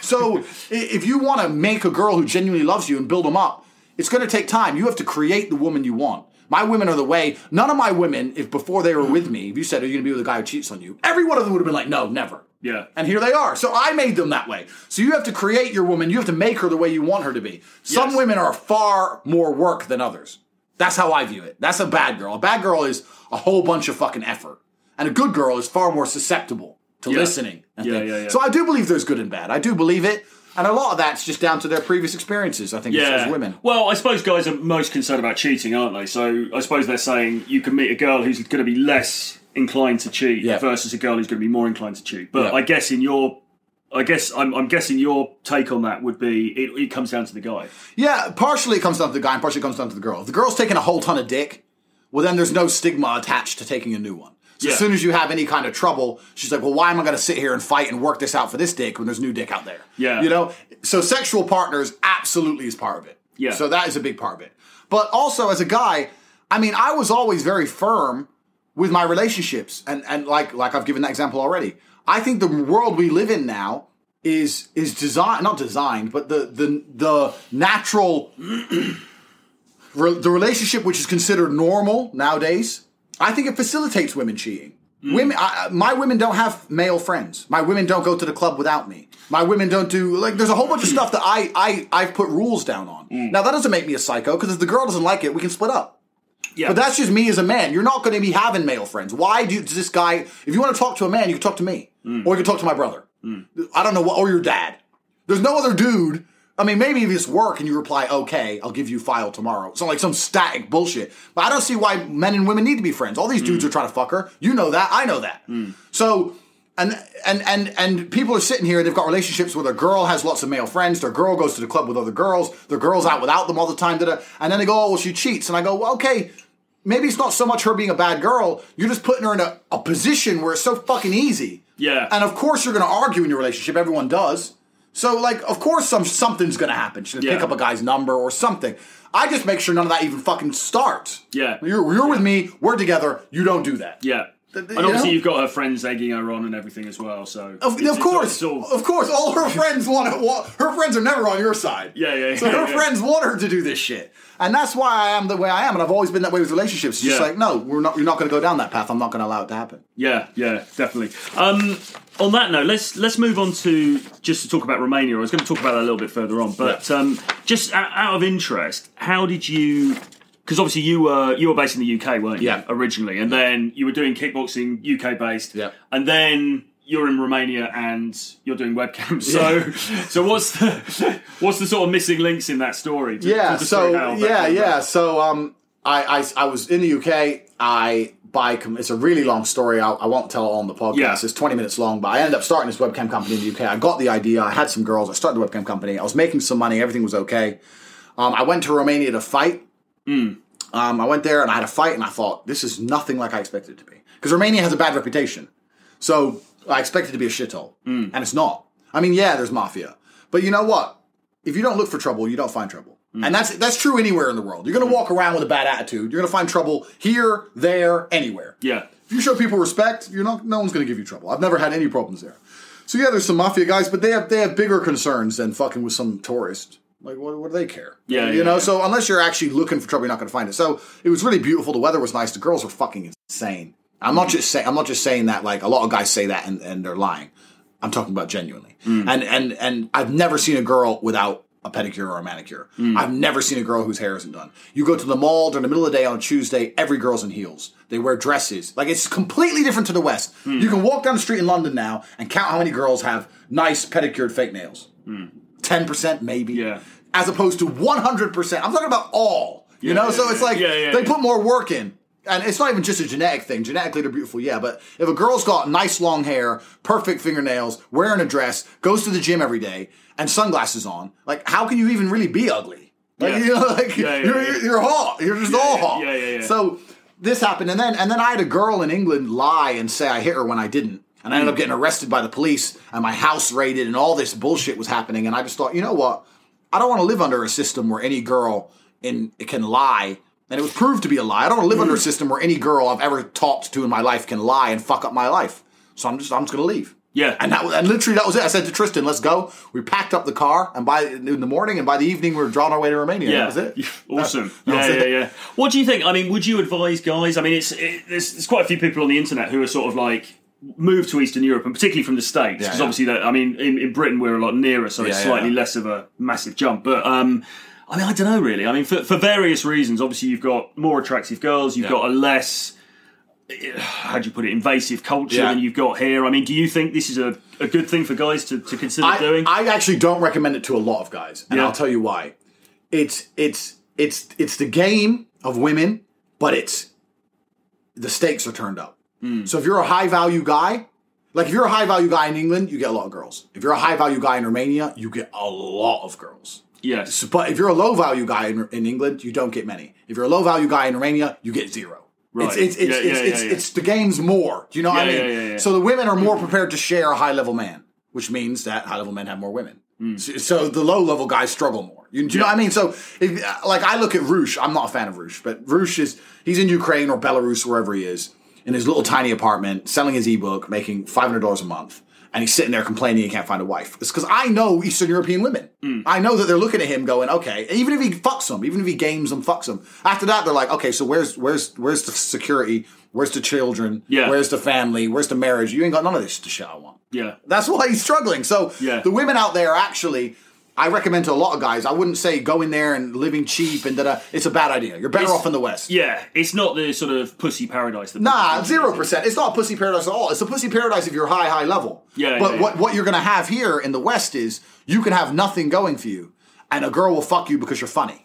S2: So if you want to make a girl who genuinely loves you and build them up, it's going to take time. You have to create the woman you want. My women are the way. None of my women, if before they were with me, if you said, "Are you going to be with a guy who cheats on you?" Every one of them would have been like, "No, never."
S1: Yeah.
S2: And here they are. So I made them that way. So you have to create your woman. You have to make her the way you want her to be. Some
S1: Yes.
S2: women are far more work than others. That's how I view it. That's a bad girl. A bad girl is a whole bunch of fucking effort. And a good girl is far more susceptible to
S1: Yeah.
S2: listening.
S1: Yeah, yeah, yeah.
S2: So I do believe there's good and bad. I do believe it. And a lot of that's just down to their previous experiences, I think,
S1: Yeah.
S2: as women.
S1: Well, I suppose guys are most concerned about cheating, aren't they? So I suppose they're saying you can meet a girl who's going to be less inclined to cheat
S2: Yeah.
S1: versus a girl who's going to be more inclined to cheat. But. I guess in your, I guess I'm, I'm guessing your take on that would be it, it comes down to the guy.
S2: Yeah, partially it comes down to the guy and partially it comes down to the girl. If the girl's taking a whole ton of dick, well, then there's no stigma attached to taking a new one. So
S1: Yeah.
S2: as soon as you have any kind of trouble, she's like, well, why am I going to sit here and fight and work this out for this dick when there's new dick out there?
S1: Yeah.
S2: You know? So sexual partners absolutely is part of it.
S1: Yeah.
S2: So that is a big part of it. But also as a guy, I mean, I was always very firm with my relationships. And, and like, like I've given that example already. I think the world we live in now is is designed not designed, but the the the natural the relationship which is considered normal nowadays, I think it facilitates women cheating. Mm. Women, I, my women don't have male friends. My women don't go to the club without me. My women don't do like. There's a whole bunch of stuff that I I I've put rules down on. Mm. Now that doesn't make me a psycho because if the girl doesn't like it, we can split up.
S1: Yeah.
S2: But that's just me as a man. You're not going to be having male friends. Why do does this guy? If you want to talk to a man, you can talk to me, mm. or you can talk to my brother. I don't know what, or your dad. There's no other dude I mean, maybe if it's work and you reply, okay, I'll give you file tomorrow. It's not like some static bullshit. But I don't see why men and women need to be friends. All these dudes are trying to fuck her. You know that. I know that. So, and, and, and, and people are sitting here and they've got relationships where their girl has lots of male friends. Their girl goes to the club with other girls. Their girl's out without them all the time. Da-da. And then they go, oh, well, she cheats. And I go, well, okay, maybe it's not so much her being a bad girl. You're just putting her in a, a position where it's so fucking easy.
S1: Yeah.
S2: And of course, you're going to argue in your relationship. Everyone does. So, like, of course, some something's to happen. She's to
S1: Yeah.
S2: pick up a guy's number or something. I just make sure none of that even fucking starts.
S1: Yeah.
S2: You're, you're with me. We're together. You don't do that.
S1: Yeah.
S2: Th- th-
S1: And obviously,
S2: you know?
S1: you've got her friends egging her on and everything as well. So
S2: Of, of course,
S1: all-
S2: of course, all her friends want to. Her friends are never on your side.
S1: Yeah, yeah,
S2: So
S1: yeah,
S2: her
S1: yeah.
S2: friends want her to do this shit, and that's why I am the way I am, and I've always been that way with relationships. It's just like, no, we're not. You're not going to go down that path. I'm not going to allow it to happen.
S1: Yeah, yeah, definitely. Um, on that note, let's let's move on to just to talk about Romania. I was going to talk about that a little bit further on, but um, just out, out of interest, how did you? Because obviously you were you were based in the UK, weren't you?
S2: Yeah.
S1: Originally, and then you were doing kickboxing UK based.
S2: Yeah.
S1: And then you're in Romania and you're doing webcams. So so what's the what's the sort of missing links in that story? To-
S2: Yeah.
S1: to
S2: So yeah, yeah. So um, I, I I was in the UK. I Com- it's a really long story. I, I won't tell it on the podcast.
S1: Yeah.
S2: It's 20 minutes long. But I ended up starting this webcam company in the UK. I got the idea. I had some girls. I started the webcam company. I was making some money. Everything was okay. Um, I went to Romania to fight. Um, I went there and I had a fight, and I thought this is nothing like I expected it to be because Romania has a bad reputation. So I expected it to be a shithole, and it's not. I mean, yeah, there's mafia, but you know what? If you don't look for trouble, you don't find trouble, and that's that's true anywhere in the world. You're going to walk around with a bad attitude. You're going to find trouble here, there, anywhere.
S1: Yeah.
S2: If you show people respect, you're not. No one's going to give you trouble. I've never had any problems there. So yeah, there's some mafia guys, but they have they have bigger concerns than fucking with some tourist. Like, what, what do they care?
S1: Yeah,
S2: you
S1: yeah,
S2: know.
S1: yeah.
S2: So unless you're actually looking for trouble, you're not going to find it. So it was really beautiful. The weather was nice. The girls were fucking insane. I'm not just saying. I'm not just saying that. Like a lot of guys say that and, and they're lying. I'm talking about genuinely.
S1: Mm.
S2: And and and I've never seen a girl without a pedicure or a manicure.
S1: Mm.
S2: I've never seen a girl whose hair isn't done. You go to the mall during the middle of the day on a Tuesday, every girl's in heels. They wear dresses. Like it's completely different to the West.
S1: Hmm.
S2: You can walk down the street in London now and count how many girls have nice pedicured fake nails. Ten percent, maybe.
S1: Hmm. Yeah.
S2: As opposed to one hundred percent. I'm talking about all. You
S1: Yeah,
S2: know,
S1: yeah,
S2: so it's like
S1: Yeah,
S2: they put more work in. And it's not even just a genetic thing. Genetically, they're beautiful, yeah. But if a girl's got nice long hair, perfect fingernails, wearing a dress, goes to the gym every day, and sunglasses on, like, how can you even really be ugly? Like,
S1: Yeah.
S2: you know, like
S1: Yeah, yeah,
S2: you're,
S1: yeah.
S2: you're hot. You're just all hot.
S1: yeah, yeah, yeah.
S2: So this happened, and then and then I had a girl in England lie and say I hit her when I didn't, and I ended up hmm. getting arrested by the police, and my house raided, and all this bullshit was happening, and I just thought, you know what? I don't want to live under a system where any girl in can lie. And it was proved to be a lie. I don't want to live under a system where any girl I've ever talked to in my life can lie and fuck up my life. So I'm just I'm just gonna leave.
S1: Yeah.
S2: And that was, and literally that was it. I said to Tristan, "Let's go." We packed up the car, and by in the morning and by the evening, we were drawn our way to Romania.
S1: Yeah,
S2: That was it.
S1: awesome.
S2: That- that
S1: yeah, yeah,
S2: it.
S1: yeah. What do you think? I mean, would you advise guys? I mean, it's it, there's, there's quite a few people on the internet who are sort of like moved to Eastern Europe and particularly from the states because
S2: yeah.
S1: obviously, that, I mean, in, in Britain we're a lot nearer, so it's slightly
S2: yeah.
S1: less of a massive jump. But um, I mean, I don't know really. I mean, for, for various reasons, obviously you've got more attractive girls, you've
S2: Yeah.
S1: got a less. How do you put it? Invasive culture
S2: Yeah.
S1: than you've got here. I mean, do you think this is a, a good thing for guys to, to consider
S2: I,
S1: doing?
S2: I actually don't recommend it to a lot of guys, and
S1: Yeah.
S2: I'll tell you why. It's it's it's it's the game of women, but it's the stakes are turned up.
S1: Hmm.
S2: So if you're a high value guy, like if you're a high value guy in England, you get a lot of girls. If you're a high value guy in Romania, you get a lot of girls.
S1: Yes.
S2: But if you're a low value guy in, in England, you don't get many. If you're a low value guy in Romania, you get zero.
S1: Right.
S2: It's it's it's
S1: Yeah,
S2: it's,
S1: yeah,
S2: it's,
S1: yeah,
S2: it's the game's more. Do you know what I mean? So the women are more prepared to share a high level man, which means that high level men have more women. Hmm. So, so the low level guys struggle more. You, do you know. What I mean? So if, like I look at Roosh, I'm not a fan of Roosh, but Roosh is he's in Ukraine or Belarus, wherever he is, in his little tiny apartment, selling his ebook, making five hundred dollars a month. And he's sitting there complaining he can't find a wife. It's because I know Eastern European women.
S1: Hmm.
S2: I know that they're looking at him going, okay, even if he fucks them, even if he games them, fucks them. After that, they're like, okay, so where's where's where's the security? Where's the children?
S1: Yeah.
S2: Where's the family? Where's the marriage? You ain't got none of this to shit I want.
S1: Yeah.
S2: That's why he's struggling. So
S1: Yeah.
S2: the women out there actually, I recommend to a lot of guys. I wouldn't say go in there and living cheap and da. It's a bad idea. You're better
S1: It's-
S2: off in the West.
S1: Yeah, it's not the sort of pussy paradise that
S2: Nah, zero
S1: think it is.
S2: percent. It's not a pussy paradise at all. It's a pussy paradise if you're high, high level.
S1: Yeah,
S2: But
S1: yeah,
S2: what
S1: yeah.
S2: what you're gonna have here in the West is you can have nothing going for you, and a girl will fuck you because you're funny.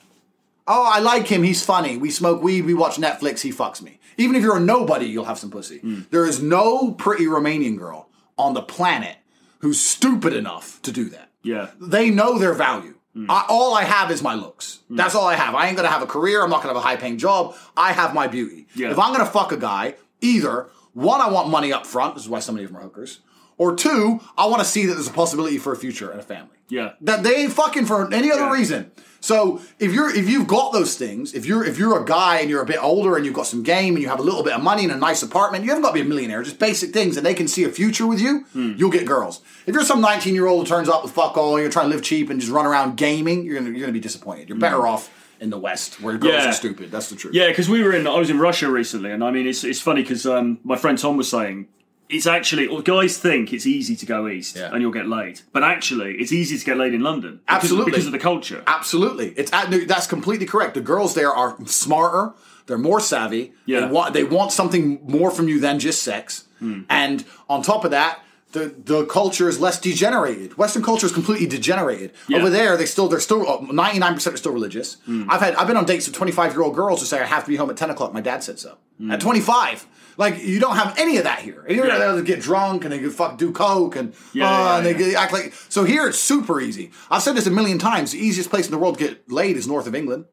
S2: Oh, I like him. He's funny. We smoke weed. We watch Netflix. He fucks me. Even if you're a nobody, you'll have some pussy. Hmm. There is no pretty Romanian girl on the planet who's stupid enough to do that.
S1: Yeah.
S2: They know their value. Hmm. I, all I have is my looks. Hmm. That's all I have. I ain't gonna have a career. I'm not gonna have a high paying job. I have my beauty.
S1: Yeah.
S2: If I'm gonna fuck a guy, either one, I want money up front. This is why so many of them are hookers. Or two, I want to see that there's a possibility for a future and a family.
S1: Yeah.
S2: That they ain't fucking for any other
S1: Yeah.
S2: reason. So if you're if you've got those things, if you're if you're a guy and you're a bit older and you've got some game and you have a little bit of money and a nice apartment, you haven't got to be a millionaire. Just basic things, and they can see a future with you.
S1: Hmm.
S2: You'll get girls. If you're some 19 year old who turns up with fuck all, and you're trying to live cheap and just run around gaming, you're gonna you're gonna be disappointed. You're better off in the West where girls
S1: Hmm. Yeah.
S2: are stupid. That's the truth.
S1: Yeah, because we were in. I was in Russia recently, and I mean, it's it's funny because um, my friend Tom was saying it's actually well, guys think it's easy to go east
S2: Yeah.
S1: and you'll get laid, but actually it's easy to get laid in London because,
S2: Absolutely.
S1: because of the culture.
S2: Absolutely, it's that's completely correct. The girls there are smarter. They're more savvy.
S1: Yeah.
S2: They want they want something more from you than just sex. Hmm. And on top of that, the the culture is less degenerated. Western culture is completely degenerated.
S1: Yeah.
S2: Over there, they still they're still uh, ninety nine percent are still religious. Hmm. I've had I've been on dates with twenty five year old girls who say I have to be home at ten o'clock. My dad said so. Hmm. At twenty five. Like you don't have any of that here. You're
S1: Yeah.
S2: get drunk and they fuck do coke and
S1: Yeah,
S2: uh,
S1: yeah,
S2: and they get- act like so here it's super easy. I've said this a million times. The easiest place in the world to get laid is north of England.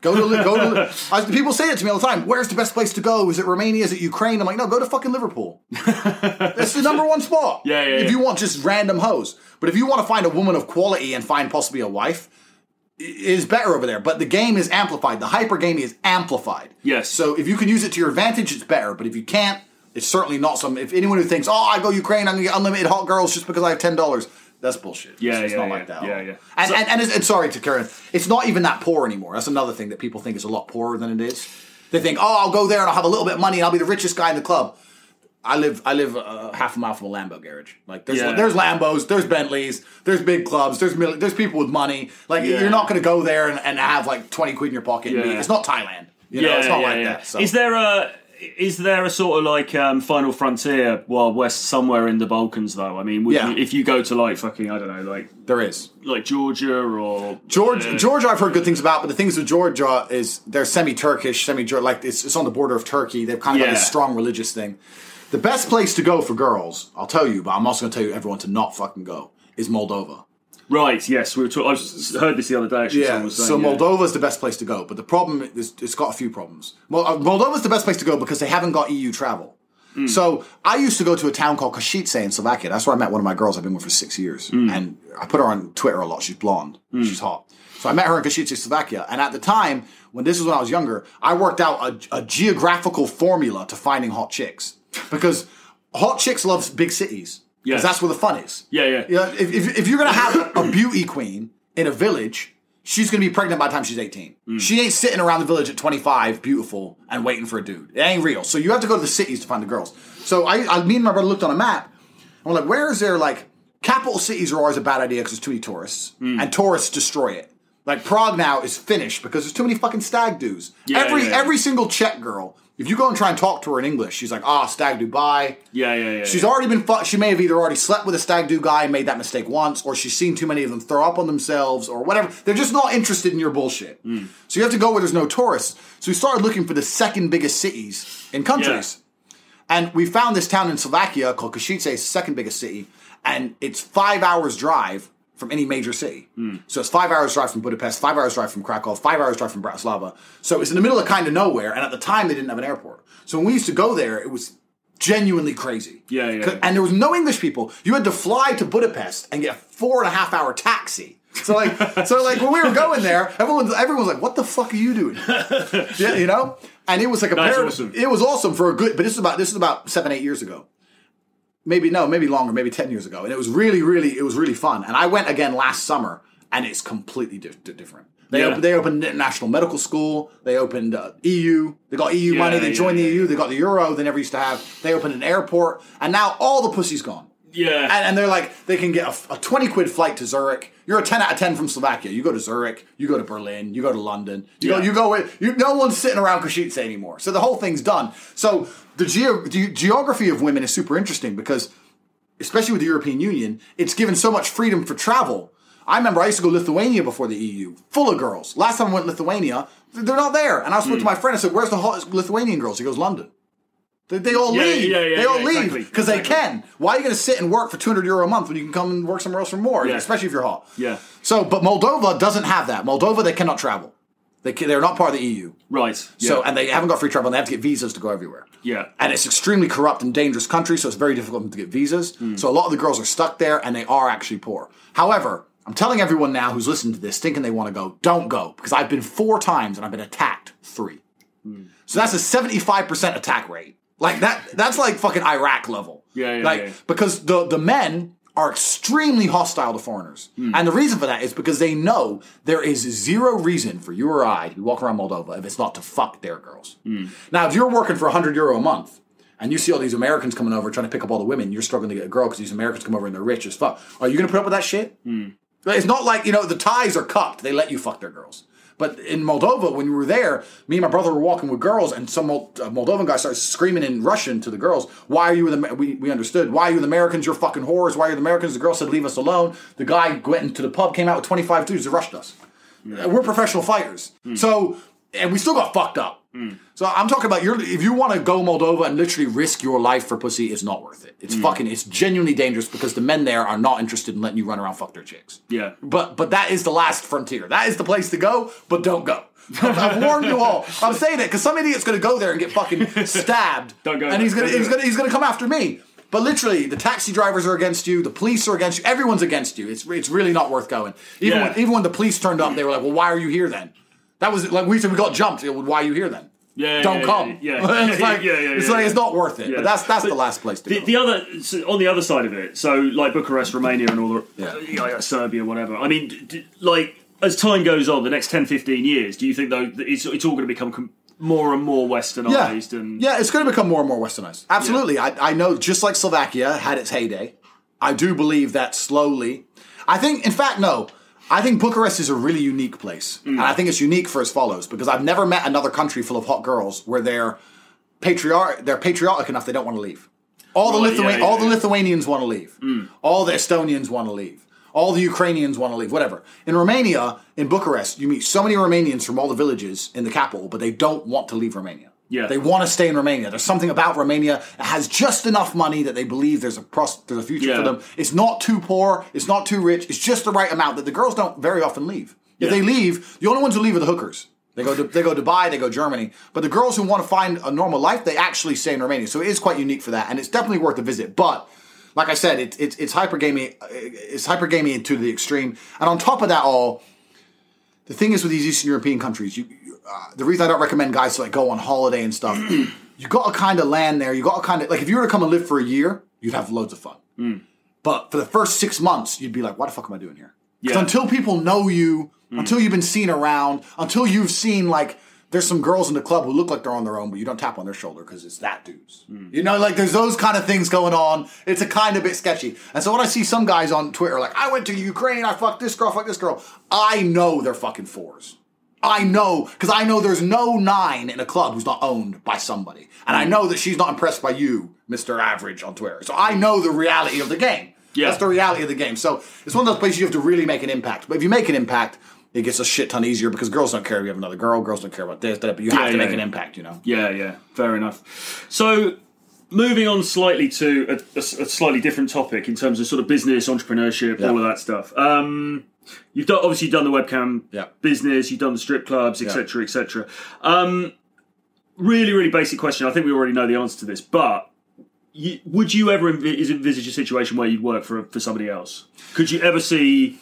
S2: Go to go to. I, people say it to me all the time. Where's the best place to go? Is it Romania? Is it Ukraine? I'm like, no, go to fucking Liverpool. That's the number one spot.
S1: Yeah, yeah,
S2: If
S1: yeah.
S2: you want just random hoes, but if you want to find a woman of quality and find possibly a wife, is better over there. But the game is amplified. The hyper game is amplified.
S1: Yes.
S2: So if you can use it to your advantage, it's better. But if you can't, it's certainly not some. If anyone who thinks, oh, I go Ukraine, I'm gonna get unlimited hot girls just because I have ten dollars. That's bullshit.
S1: Yeah,
S2: it's,
S1: yeah,
S2: not
S1: yeah,
S2: like that. at
S1: yeah, yeah.
S2: And,
S1: So-
S2: and, and, and sorry to Karen, it's not even that poor anymore. That's another thing that people think is a lot poorer than it is. They think, oh, I'll go there and I'll have a little bit of money and I'll be the richest guy in the club. I live I live uh, half a mile from a Lambo garage. Like there's
S1: Yeah.
S2: there's Lambos, there's Bentleys, there's big clubs, there's mil- there's people with money. Like
S1: Yeah.
S2: you're not going to go there and, and have like twenty quid in your pocket.
S1: Yeah.
S2: It's not Thailand. You know, it's not
S1: yeah,
S2: like that. So.
S1: Is there a is there a sort of like um, final frontier Wild West somewhere in the Balkans though? I mean, would
S2: Yeah.
S1: you, if you go to like fucking I don't know, like
S2: there is.
S1: like Georgia or
S2: George,
S1: uh,
S2: Georgia, I've heard good things about, but the things with Georgia is they're semi-Turkish, semi like it's, it's on the border of Turkey. They've kind of got
S1: Yeah.
S2: this strong religious thing. The best place to go for girls, I'll tell you, but I'm also going to tell you everyone to not fucking go is Moldova.
S1: Right. Yes, we were. Talk- I heard this the other day. Actually,
S2: Yeah,
S1: was saying,
S2: so
S1: yeah.
S2: Moldova is the best place to go, but the problem is it's got a few problems. Well, uh, Moldova is the best place to go because they haven't got EU travel.
S1: Hmm.
S2: So I used to go to a town called Košice in Slovakia. That's where I met one of my girls I've been with for six years,
S1: Hmm.
S2: and I put her on Twitter a lot. She's blonde, she's hot. So I met her in Košice, Slovakia, and at the time when this was when I was younger, I worked out a, a geographical formula to finding hot chicks because hot chicks love big cities.
S1: Yes.
S2: Because that's where the fun is.
S1: Yeah, yeah.
S2: Yeah, if, if, if you're gonna have a beauty queen in a village, she's gonna be pregnant by the time she's 18.
S1: Mm.
S2: She ain't sitting around the village at 25, beautiful, and waiting for a dude. It ain't real. So you have to go to the cities to find the girls. So I, I me and my brother looked on a map, and we're like, where is there like capital cities are always a bad idea because there's too many tourists,
S1: Mm.
S2: and tourists destroy it. Like Prague now is finished because there's too many fucking stag dudes.
S1: Yeah,
S2: every
S1: yeah, yeah.
S2: every single Czech girl, if you go and try and talk to her in English, she's like, ah, stag do, bye.
S1: Yeah, yeah, yeah.
S2: She's
S1: yeah.
S2: already been fucked. She may have either already slept with a stag do guy and made that mistake once, or she's seen too many of them throw up on themselves, or whatever. They're just not interested in your bullshit. So you have to go where there's no tourists. So we started looking for the second biggest cities in countries. And we found this town in Slovakia called Košice, second biggest city, and it's five hours drive from any major city. Hmm. So it's five hours drive from Budapest, five hours drive from Krakow, five hours drive from Bratislava. So it's in the middle of kind of nowhere, and at the time they didn't have an airport. So when we used to go there, it was genuinely crazy.
S1: Yeah, yeah.
S2: And there was no English people. You had to fly to Budapest and get a four and a half hour taxi. So like, so like when we were going there, everyone everyone was like, "What the fuck are you doing?" yeah, you know. And it was like a parad-
S1: awesome.
S2: It was awesome for a good, but this is about this is about seven eight years ago. Maybe no, maybe longer, maybe ten years ago, and it was really, really, it was really fun. And I went again last summer, and it's completely di- di- different. They
S1: Yeah.
S2: opened, they opened international medical school. They opened uh, EU. They got EU
S1: Yeah,
S2: money. They
S1: yeah,
S2: joined the EU. They got the euro. They never used to have. They opened an airport, and now all the pussy's gone.
S1: Yeah.
S2: And, and they're like, they can get a, a 20 quid flight to Zurich. You're a 10 out of 10 from Slovakia. You go to Zurich, you go to Berlin, you go to London. You
S1: Yeah.
S2: go, you go, with- you, no one's sitting around Košice anymore. So the whole thing's done. So the, geo, the geography of women is super interesting because, especially with the European Union, it's given so much freedom for travel. I remember I used to go to Lithuania before the EU, full of girls. Last time I went to Lithuania, they're not there. And I spoke to hmm. my friend and said, "Where's the hottest Lithuanian girls?" He goes, "London." They, they all
S1: Yeah,
S2: leave.
S1: yeah, yeah,
S2: they all leave
S1: exactly,
S2: because they can. Why are you going to sit and work for 200 euro a month when you can come and work somewhere else for more, especially if you're hot?
S1: Yeah.
S2: So, but Moldova doesn't have that. Moldova, they cannot travel. They can, they're not part of the EU.
S1: Right.
S2: So, and they haven't got free travel. and They have to get visas to go everywhere.
S1: Yeah.
S2: And it's extremely corrupt and dangerous country, so it's very difficult to get visas. Hmm. So a lot of the girls are stuck there, and they are actually poor. However, I'm telling everyone now who's listening to this, thinking they want to go, don't go because I've been four times and I've been attacked three. Hmm. So that's a 75% attack rate. Like that. That's like fucking Iraq level.
S1: Yeah, yeah,
S2: Like
S1: yeah.
S2: because the the men are extremely hostile to foreigners, hmm. and the reason for that is because they know there is zero reason for you or I to walk around Moldova if it's not to fuck their girls. Hmm. Now, if you're working for 100 euro a month. And you see all these Americans coming over trying to pick up all the women, you're struggling to get a girl because these Americans come over and they're rich as fuck. Are you going to put up with that shit? Hmm. It's not like, you know, the Thais are cupped. They let you fuck their girls. But in Moldova, when we were there, me and my brother were walking with girls, and some uh, Moldovan guy started screaming in Russian to the girls, Why are you with the, we, we understood, why are you the Americans? You're fucking whores. Why are you the Americans? The girl said, Leave us alone. The guy went into the pub, came out with 25 dudes that rushed us. Uh, We're professional fighters. So, and we still got fucked up. Hmm. So I'm talking about your if you want to go Moldova and literally risk your life for pussy, it's not worth it. It's hmm. fucking it's genuinely dangerous because the men there are not interested in letting you run around fuck their chicks.
S1: Yeah.
S2: But but that is the last frontier. That is the place to go, but don't go. I've, I've warned you all. I'm saying it because some idiot's going to go there and get fucking stabbed.
S1: Don't go
S2: And
S1: there.
S2: he's going to he's going to he's going to come after me. But literally, the taxi drivers are against you. The police are against you. Everyone's against you. It's it's really not worth going. Even
S1: Yeah.
S2: when, even when the police turned up, they were like, "Well, why are you here then?" That was like we said we got jumped. Why are you here then?
S1: Yeah,
S2: Don't
S1: yeah,
S2: come.
S1: yeah, yeah.
S2: it's like
S1: Yeah, yeah,
S2: it's like
S1: yeah.
S2: it's not worth it.
S1: Yeah.
S2: But that's that's
S1: But
S2: the last place to
S1: The,
S2: go.
S1: the other so on the other side of it, so like Bucharest, Romania, and all the
S2: Yeah.
S1: Uh, yeah. yeah, Serbia, whatever. I mean, d- d- like as time goes on, the next 10, 15 years, do you think though that it's it's all going to become com- more and more westernized and
S2: Yeah, it's going to become more and more westernized. Absolutely. I, I know, just like Slovakia had its heyday, I do believe that slowly. I think, in fact, no. I think Bucharest is a really unique place. And I mm. think it's unique for as follows because I've never met another country full of hot girls where they're patriarch they're patriotic enough they don't want to leave. All the
S1: Right,
S2: Lithuan-
S1: yeah, yeah,
S2: all the
S1: yeah.
S2: Lithuanians want to leave. Mm. All the Estonians want to leave. All the Ukrainians want to leave. Whatever. In Romania, in Bucharest, you meet so many Romanians from all the villages in the capital, but they don't want to leave Romania.
S1: Yeah.
S2: They want to stay in Romania. There's something about Romania that has just enough money that they believe there's a pros- there's a future
S1: Yeah.
S2: for them. It's not too poor. It's not too rich. It's just the right amount that the girls don't very often leave. If
S1: Yeah.
S2: they leave, the only ones who leave are the hookers. They go to they go Dubai, they go Germany. But the girls who want to find a normal life, they actually stay in Romania. So it is quite unique for that, and it's definitely worth a visit. But like I said, it's it's it's hypergaming. It's hypergaming to the extreme. And on top of that all, the thing is with these Eastern European countries, you uh, the reason I don't recommend guys to like go on holiday and stuff, you got to kind of land there. You got to kind of like if you were to come and live for a year, you'd have loads of fun. Mm. But for the first six months, you'd be like, "What the fuck am I doing here?"
S1: Yeah.
S2: until people know you, mm. until you've been seen around, until you've seen like there's some girls in the club who look like they're on their own, but you don't tap on their shoulder because it's that dude's. Mm. You know, like there's those kind of things going on. It's a kind of bit sketchy. And so when I see some guys on Twitter like, I went to Ukraine, I fucked this girl, fuck this girl, I know they're fucking fours. I know because I know there's no nine in a club who's not owned by somebody, and I know that she's not impressed by you, Mister Average, on Twitter. So I know the reality of the game.
S1: Yeah.
S2: That's the reality of the game. So it's one of those places you have to really make an impact. But if you make an impact, it gets a shit ton easier because girls don't care if you have another girl, girls don't care about this, that, but you have
S1: Yeah,
S2: to
S1: yeah,
S2: make an impact. You know.
S1: Yeah, yeah, fair enough. So, moving on slightly to a slightly different topic in terms of sort of business, entrepreneurship,
S2: Yeah.
S1: all of that stuff. Um, you've done, obviously done the webcam
S2: Yeah.
S1: business, you've done the strip clubs, etc., etc. Um, really, really basic question. I think we already know the answer to this, but. You, would you ever envi- envisage a situation where you'd work for for somebody else? Could you ever see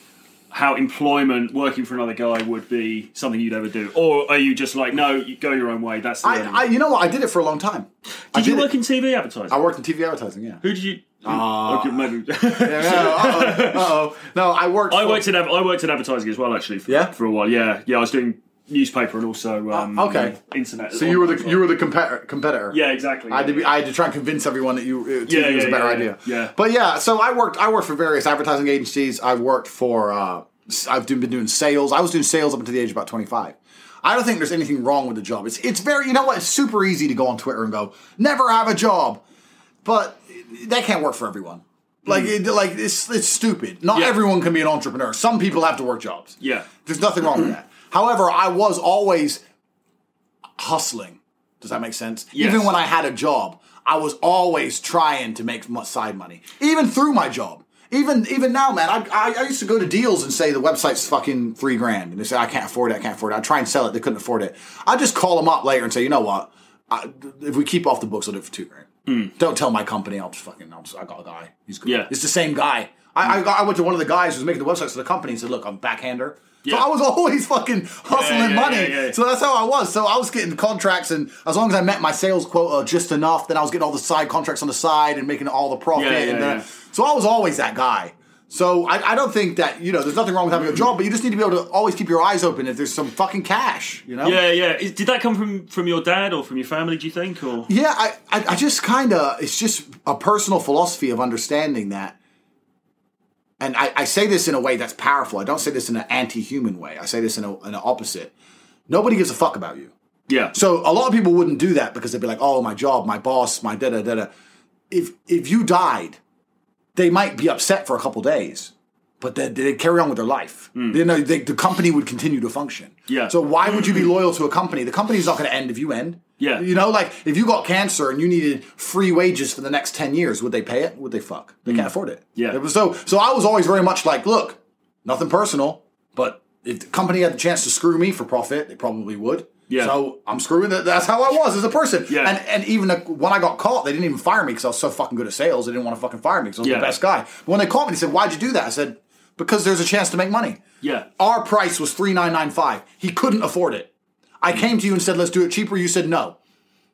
S1: how employment, working for another guy, would be something you'd ever do, or are you just like, no, you go your own way? That's the
S2: I, I, you know what? I did it for a long time. I
S1: did you
S2: it-
S1: work in TV advertising?
S2: I worked in TV advertising. Yeah.
S1: Who did you?
S2: Ah.
S1: okay, maybe.
S2: uh oh. No, I worked.
S1: I
S2: for-
S1: worked in I worked in advertising as well, actually. For,
S2: Yeah?
S1: for a while. Yeah, yeah. I was doing newspaper and also um,
S2: okay.
S1: internet.
S2: So you were the you were the competitor. competitor.
S1: yeah, exactly.
S2: I had, to be, I had to try and convince everyone that you uh, TV
S1: Yeah,
S2: was a better
S1: yeah,
S2: idea.
S1: yeah, yeah.
S2: But yeah, so I worked. I worked for various advertising agencies. I worked for. Uh, I've been doing sales. I was doing sales up until the age of about twenty five. I don't think there's anything wrong with the job. It's it's very you know what? It's super easy to go on Twitter and go never have a job, but that can't work for everyone. Like, it, like it's it's stupid. Not
S1: Yeah.
S2: everyone can be an entrepreneur. Some people have to work jobs.
S1: Yeah.
S2: There's nothing wrong with that. However, I was always hustling. Does that make sense?
S1: Yes.
S2: Even when I had a job, I was always trying to make side money, even through my job. Even even now, man, I, I, I used to go to deals and say the website's fucking three grand, and they say I can't afford it, I can't afford it. I try and sell it, they couldn't afford it. I just call them up later and say, you know what? I, if we keep off the books, I'll do it for two grand. Hmm. Don't tell my company. I'll just fucking. I'll just, I got a guy. He's good.
S1: Yeah.
S2: It's the same guy. I, I, got- I went to one of the guys who's making the websites for the company and said, "Look, I'm backhander." So
S1: Yeah.
S2: I was always fucking hustling
S1: Yeah, yeah,
S2: money. So that's how I was. So I was getting contracts, and as long as I met my sales quota just enough, then I was getting all the side contracts on the side and making all the profit. And. So I was always that guy. So I, I don't think that you know there's nothing wrong with having a job, but you just need to be able to always keep your eyes open if there's some fucking cash. You know?
S1: Yeah, yeah. Is- Did that come from from your dad or from your family? Do you think? Or
S2: Yeah, I, I, I just kind of, it's just a personal philosophy of understanding that. And I, I say this in a way that's powerful. I don't say this in an anti human way. I say this in, a, in an opposite. Nobody gives a fuck about you.
S1: yeah,
S2: So a lot of people wouldn't do that because they'd be like, oh, my job, my boss, my da da da da. If, if you died, they might be upset for a couple days, but they they carry on with their life. They know they, the company would continue to function.
S1: Hmm. Yeah.
S2: So why would you be loyal to a company? The company's not going to end if you end.
S1: Yeah.
S2: You know, like if you got cancer and you needed free wages for the next ten years, would they pay it? Would they fuck? They can't afford it.
S1: Hmm. Yeah.
S2: It was so so I was always very much like, look, nothing personal, but if the company had the chance to screw me for profit, they probably would.
S1: Yeah.
S2: So I'm screwing. That. That's how I was as a person.
S1: Yeah.
S2: And and even when I got caught, they didn't even fire me because I was so fucking good at sales. They didn't want to fucking fire me because I was
S1: Yeah.
S2: the best guy. But when they caught me, they said, "Why'd you do that?" I said, "Because there's a chance to make money."
S1: yeah,
S2: Our price was three nine nine five. He couldn't afford it. I came to you and said, "Let's do it cheaper." You said no.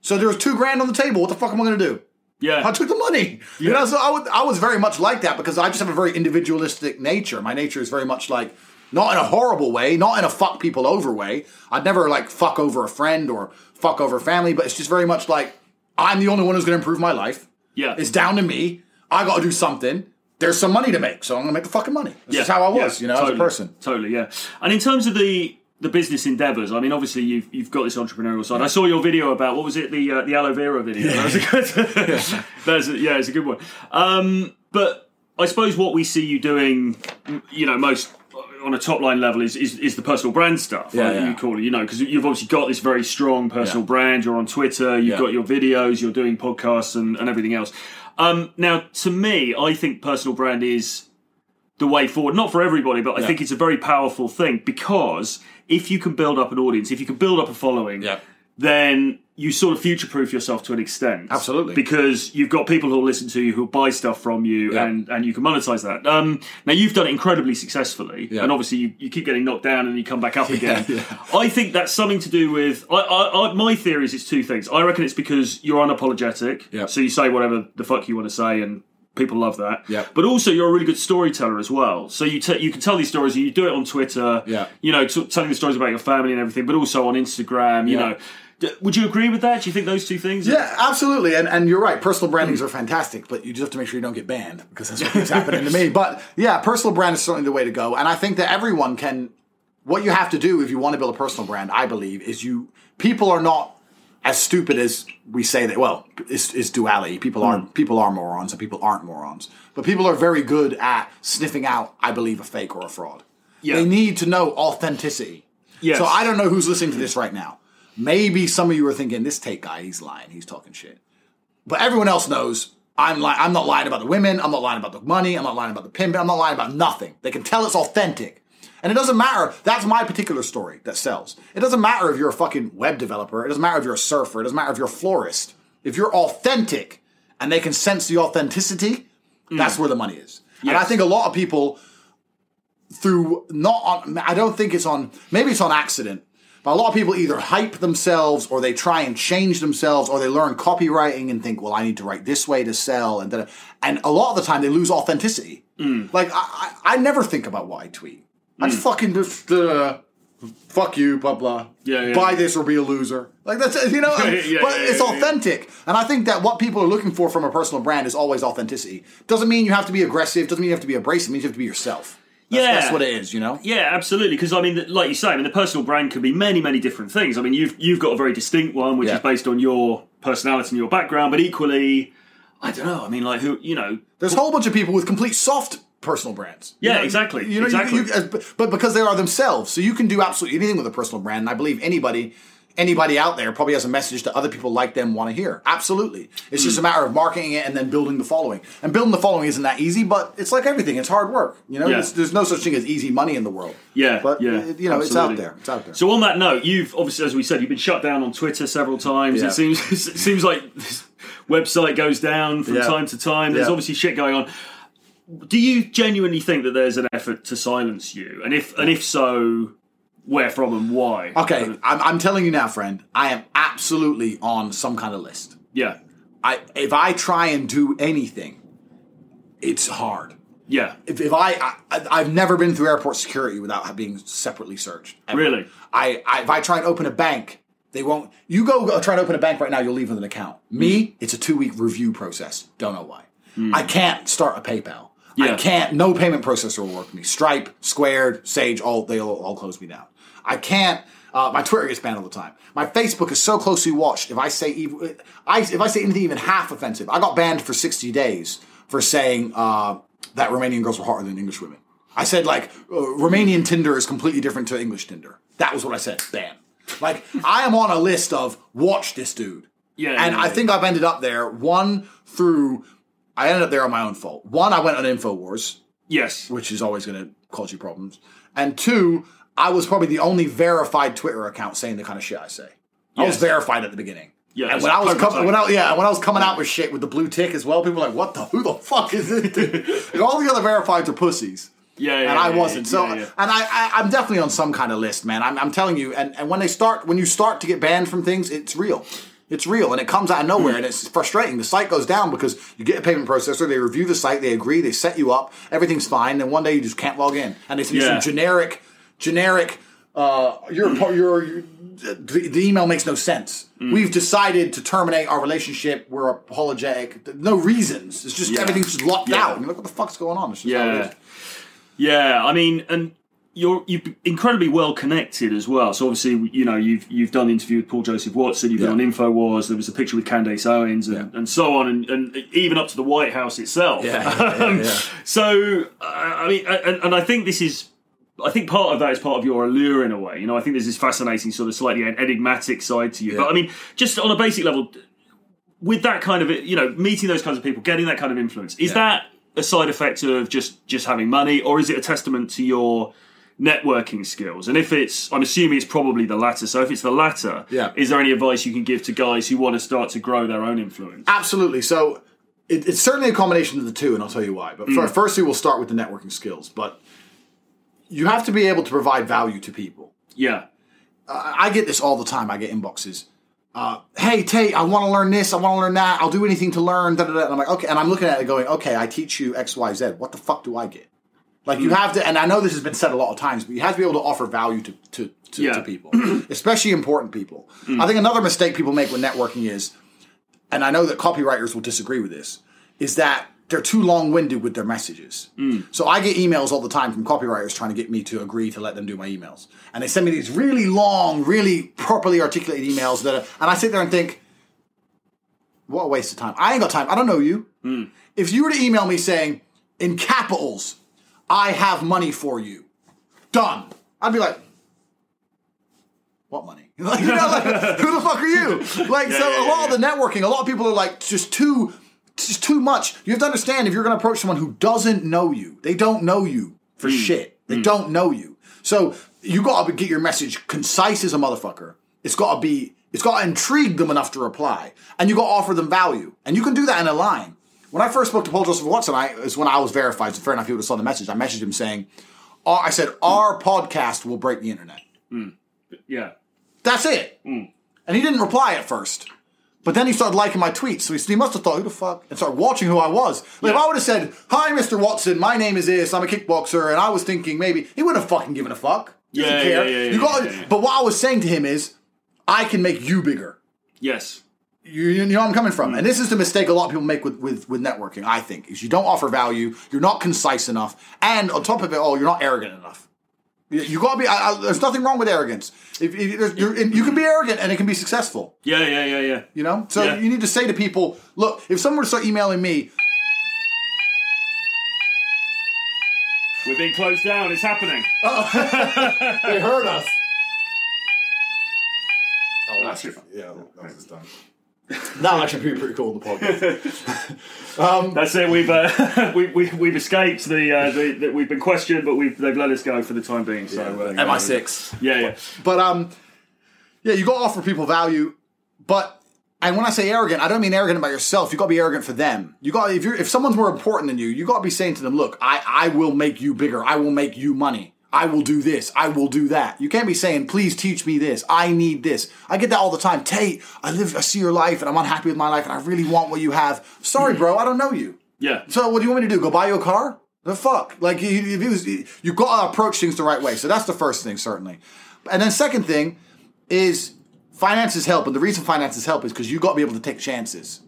S2: So there was two grand on the table. What the fuck am I going to do?
S1: yeah.
S2: I took the money. You know, so I, would, I was very much like that because I just have a very individualistic nature. My nature is very much like, not in a horrible way, not in a fuck people over way. I'd never like fuck over a friend or fuck over family, but it's just very much like, I'm the only one who's going to improve my life.
S1: Yeah.
S2: It's down to me. I got to do something. There's some money to make, so I'm going to make the fucking money. That's just how I was,
S1: yeah,
S2: you know,
S1: totally,
S2: as a person.
S1: Totally, yeah. And in terms of the the business endeavors, I mean, obviously you've you've got this entrepreneurial side. I saw your video about what was it, the uh, the aloe vera video. That was a good. That's a, yeah, it's a good one. Um, but I suppose what we see you doing, you know, most on a top line level is, is, is the personal brand stuff.
S2: Yeah,
S1: right?
S2: yeah.
S1: You call it, you know, because you've obviously got this very strong personal
S2: Yeah.
S1: brand. You're on Twitter. You've
S2: Yeah.
S1: got your videos. You're doing podcasts and, and everything else. Um, now, to me, I think personal brand is the way forward. Not for everybody, but I
S2: Yeah.
S1: think it's a very powerful thing because if you can build up an audience, if you can build up a following,
S2: Yeah.
S1: Then you sort of future proof yourself to an extent.
S2: Absolutely.
S1: Because you've got people who'll listen to you, who'll buy stuff from you,
S2: Yeah.
S1: and, and you can monetize that. Um, now, you've done it incredibly successfully,
S2: Yeah.
S1: and obviously you, you keep getting knocked down and you come back up again.
S2: yeah.
S1: I think that's something to do with. I, I, I, my theory is it's two things. I reckon it's because you're unapologetic,
S2: Yeah.
S1: so you say whatever the fuck you want to say, and people love that.
S2: Yeah.
S1: But also, you're a really good storyteller as well. So you t- you can tell these stories. You do it on Twitter.
S2: Yeah.
S1: You know, t- telling the stories about your family and everything, but also on Instagram. You
S2: Yeah.
S1: know, would you agree with that? Do you think those two things?
S2: Yeah, absolutely. And and you're right. Personal brandings are fantastic, but you just have to make sure you don't get banned because that's what keeps happening to me. But yeah, personal brand is certainly the way to go. And I think that everyone can. What you have to do if you want to build a personal brand, I believe, is you. People are not as stupid as we say that. Well, it's, duality. People are hmm. people are morons and people aren't morons. But people are very good at sniffing out, I believe, a fake or a fraud.
S1: Yeah.
S2: They need to know authenticity.
S1: Yes.
S2: So I don't know who's listening to this right now. Maybe some of you are thinking, this Tate guy, he's lying, he's talking shit. But everyone else knows I'm li- I'm not lying about the women, I'm not lying about the money, I'm not lying about the pimp, I'm not lying about nothing. They can tell it's authentic. And it doesn't matter. That's my particular story that sells. It doesn't matter if you're a fucking web developer. It doesn't matter if you're a surfer. It doesn't matter if you're a florist. If you're authentic and they can sense the authenticity, mm. that's where the money is. And I think a lot of people through not on I don't think it's on maybe it's on accident. But a lot of people either hype themselves or they try and change themselves or they learn copywriting and think, well, I need to write this way to sell and and a lot of the time they lose authenticity. Like I, I, I never think about what I tweet. I just fucking just uh, fuck you, blah blah.
S1: Yeah, yeah.
S2: Buy this or be a loser. Like that's you know,
S1: Yeah,
S2: but
S1: yeah,
S2: it's authentic. And I think that what people are looking for from a personal brand is always authenticity. Doesn't mean you have to be aggressive. Doesn't mean you have to be abrasive. It means you have to be yourself. That's,
S1: Yeah.
S2: that's what it is. You know.
S1: Yeah, absolutely. Because I mean, like you say, I mean, the personal brand can be many, many different things. I mean, you've you've got a very distinct one, which
S2: Yeah.
S1: is based on your personality and your background. But equally, I don't know. I mean, like who you know?
S2: There's a whole bunch of people with complete soft personal brands. You
S1: Yeah,
S2: know,
S1: exactly,
S2: You know, you-
S1: exactly.
S2: you- uh, but because they are themselves, so you can do absolutely anything with a personal brand. And I believe anybody, anybody out there probably has a message that other people like them want to hear. Absolutely, it's
S1: Hmm.
S2: just a matter of marketing it and then building the following. And building the following isn't that easy, but it's like everything; it's hard work. You know,
S1: Yeah.
S2: there's, there's no such thing as easy money in the world.
S1: Yeah,
S2: but
S1: yeah,
S2: uh, you know, it's out there. It's out there.
S1: So on that note, you've obviously, as we said, you've been shut down on Twitter several times.
S2: Yeah.
S1: It seems it seems like this website goes down from
S2: Yeah.
S1: time to time. There's obviously shit going on. Do you genuinely think that there's an effort to silence you? And if and if so, where from and why?
S2: okay, I'm, I'm telling you now, friend. I am absolutely on some kind of list.
S1: Yeah.
S2: I if I try and do anything, it's hard.
S1: Yeah.
S2: If, if I, I I've never been through airport security without being separately searched. ever.
S1: Really?
S2: I, I if I try and open a bank, they won't. You go, go try to open a bank right now, you'll leave with an account. Me, hmm. it's a two week review process. Don't know why. Hmm. I can't start a PayPal.
S1: Yeah.
S2: I can't. No payment processor will work for me. Stripe, Squared, Sage, all they'll all close me down. I can't. Uh, my Twitter gets banned all the time. My Facebook is so closely watched. If I say even, I if I say anything even half offensive, I got banned for sixty days for saying uh, that Romanian girls were hotter than English women. I said like uh, Romanian Tinder is completely different to English Tinder. That was what I said. Ban. Like I am on a list of watch this dude.
S1: Yeah,
S2: and
S1: yeah,
S2: I
S1: yeah.
S2: think I've ended up there. One through, I ended up there on my own fault. One, I went on Infowars
S1: Yes.
S2: which is always going to cause you problems. And two, I was probably the only verified Twitter account saying the kind of shit I say. I was verified at the beginning.
S1: Yeah,
S2: and when I was coming, when I, yeah, when I was coming out with shit with the blue tick as well, people were like, "What the? Who the fuck is this?" dude?" and all the other verifieds are pussies.
S1: Yeah, yeah,
S2: and I
S1: yeah,
S2: wasn't.
S1: yeah,
S2: so, and I, I, I'm definitely on some kind of list, man. I'm, I'm telling you. And, and when they start, when you start to get banned from things, it's real. It's real, and it comes out of nowhere, and it's frustrating. The site goes down because you get a payment processor, they review the site, they agree, they set you up, everything's fine, and one day you just can't log in, and they send
S1: Yeah.
S2: some generic, generic. Uh, your your your- the, the email makes no sense.
S1: Mm.
S2: We've decided to terminate our relationship. We're apologetic. No reasons. It's just
S1: Yeah.
S2: everything's just locked
S1: Yeah.
S2: out. And like, what the fuck's going on? It's just how it
S1: Yeah. Yeah, I mean, and you're you're incredibly well connected as well. So obviously, you know, you've you've done the interview with Paul Joseph Watson. You've been
S2: Yeah.
S1: on Infowars. There was a picture with Candace Owens, and,
S2: Yeah.
S1: and so on, and, and even up to the White House itself. Um,
S2: yeah.
S1: So uh, I mean, and, and I think this is. I think part of that is part of your allure in a way. You know, I think there's this fascinating sort of slightly enigmatic side to you. But I mean, just on a basic level, with that kind of you know meeting those kinds of people, getting that kind of influence, is
S2: Yeah.
S1: that a side effect of just just having money, or is it a testament to your networking skills? And if it's, I'm assuming it's probably the latter. So if it's the latter,
S2: Yeah.
S1: is there any advice you can give to guys who want to start to grow their own influence?
S2: Absolutely. So it, it's certainly a combination of the two, and I'll tell you why. But fir- mm. firstly, we'll start with the networking skills. But you have to be able to provide value to people.
S1: Yeah,
S2: I I get this all the time. I get inboxes. Uh, hey Tate, I want to learn this. I want to learn that. I'll do anything to learn. Da, da, da. And I'm like, okay. And I'm looking at it going, okay. I teach you X, Y, Z. What the fuck do I get? Like you have to, and I know this has been said a lot of times, but you have to be able to offer value to to, to,
S1: Yeah.
S2: to people, especially important people. I think another mistake people make with networking is, and I know that copywriters will disagree with this, is that they're too long winded with their messages. Mm. So I get emails all the time from copywriters trying to get me to agree to let them do my emails, and they send me these really long, really properly articulated emails that, are, and I sit there and think, what a waste of time. I ain't got time. I don't know you. Mm. If you were to email me saying in capitals, I have money for you, done, I'd be like, what money? Like, you know, like, who the fuck are you? Like, so
S1: yeah,
S2: a lot
S1: yeah,
S2: of the networking, a lot of people are like, just too, just too much. You have to understand if you're going to approach someone who doesn't know you, they don't know you for hmm. shit. They hmm. don't know you. So you got to get your message concise as a motherfucker. It's got to be, it's got to intrigue them enough to reply, and you got to offer them value, and you can do that in a line. When I first spoke to Paul Joseph Watson, I is when I was verified. So fair enough, he would have saw the message. I messaged him saying, "Our- "I said hmm. our podcast will break the internet."
S1: yeah,
S2: That's it. And he didn't reply at first. But then he started liking my tweets. So he, he must have thought, who the fuck? And started watching who I was. Like, if I would have said, hi, Mr. Watson, my name is this, I'm a kickboxer, and I was thinking maybe, he wouldn't have fucking given a fuck. He
S1: Yeah,
S2: care.
S1: yeah, yeah,
S2: you got,
S1: yeah, yeah, yeah.
S2: But what I was saying to him is, I can make you bigger.
S1: yes,
S2: You, you know where I'm coming from. And this is the mistake a lot of people make with, with, with networking, I think, is you don't offer value, you're not concise enough, and on top of it all, you're not arrogant enough. You, you gotta be. I, I, there's nothing wrong with arrogance. If, if there's- you're, you can be arrogant and it can be successful.
S1: Yeah, yeah, yeah, yeah.
S2: You know. So
S1: Yeah.
S2: you need to say to people, look, if someone were to start emailing me,
S1: We're being closed down. It's happening. Oh.
S2: they heard us. Oh, oh
S1: That's it.
S2: yeah, that was done. That'll actually be pretty cool in the podcast.
S1: That's it. We've uh, we, we, we've escaped the, uh, the, the we've been questioned, but we've they've let us go for the time being. So uh,
S2: MI6.
S1: Yeah, yeah.
S2: But um, yeah, you got to offer people value. But and when I say arrogant, I don't mean arrogant about yourself. You got to be arrogant for them. You got if you're if someone's more important than you, you got to be saying to them, "Look, I I will make you bigger. I will make you money. I will do this. I will do that." You can't be saying, "Please teach me this. I need this." I get that all the time. Tate, I live, I see your life, and I'm unhappy with my life, and I really want what you have. Sorry, bro, I don't know you.
S1: Yeah.
S2: So what do you want me to do? Go buy you a car? The fuck? Like you, if it was, you got to approach things the right way. So that's the first thing, certainly. And then second thing is finances help, and the reason finances help is because you got to be able to take chances.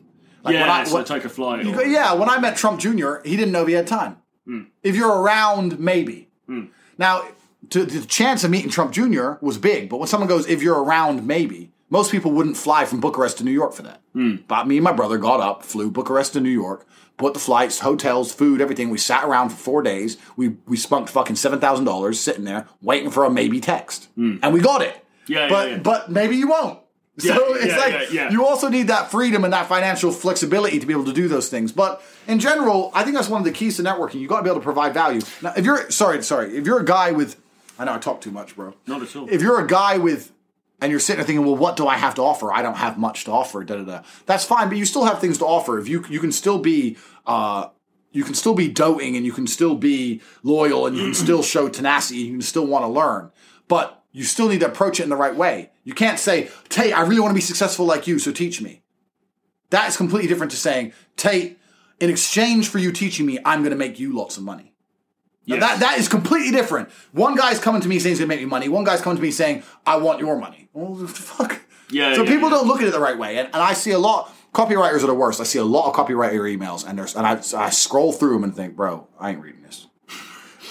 S2: Like
S1: yeah,
S2: when I-
S1: so
S2: when-
S1: take a flight. or-
S2: yeah, when I met Trump Jr., he didn't know if he had time. Hmm. If you're around, maybe. Hmm. Now, to, the chance of meeting Trump Jr. was big, but when someone goes, if you're around, maybe, most people wouldn't fly from Bucharest to New York for that. Hmm. But me and my brother got up, flew Bucharest to New York, put the flights, hotels, food, everything. We sat around for four days. We we spunked fucking seven thousand dollars sitting there waiting for a maybe text, hmm. and we got it.
S1: Yeah,
S2: but
S1: yeah, yeah.
S2: but maybe you won't.
S1: Yeah,
S2: so it's
S1: yeah,
S2: like
S1: yeah,
S2: you also need that freedom and that financial flexibility to be able to do those things. But in general, I think that's one of the keys to networking. You got to be able to provide value. Now, if you're sorry, sorry, if you're a guy with, I know I talk too much, bro.
S1: Not at all.
S2: If you're a guy with, and you're sitting there thinking, well, what do I have to offer? I don't have much to offer. Da da da. That's fine, but you still have things to offer. If you you can still be. Uh, you can still be doting and you can still be loyal and you can still show tenacity and you can still want to learn. But you still need to approach it in the right way. You can't say, Tate, I really want to be successful like you, so teach me. That is completely different to saying, Tate, in exchange for you teaching me, I'm going to make you lots of money.
S1: Yes.
S2: That, that is completely different. One guy's coming to me saying he's going to make me money. One guy's coming to me saying, I want your money. Well, the fuck.
S1: Yeah,
S2: So
S1: yeah,
S2: people
S1: yeah.
S2: don't look at it the right way. And, and I see a lot, copywriters are the worst. I see a lot of copywriter emails and there's, and I, I scroll through them and think, bro, I ain't reading this.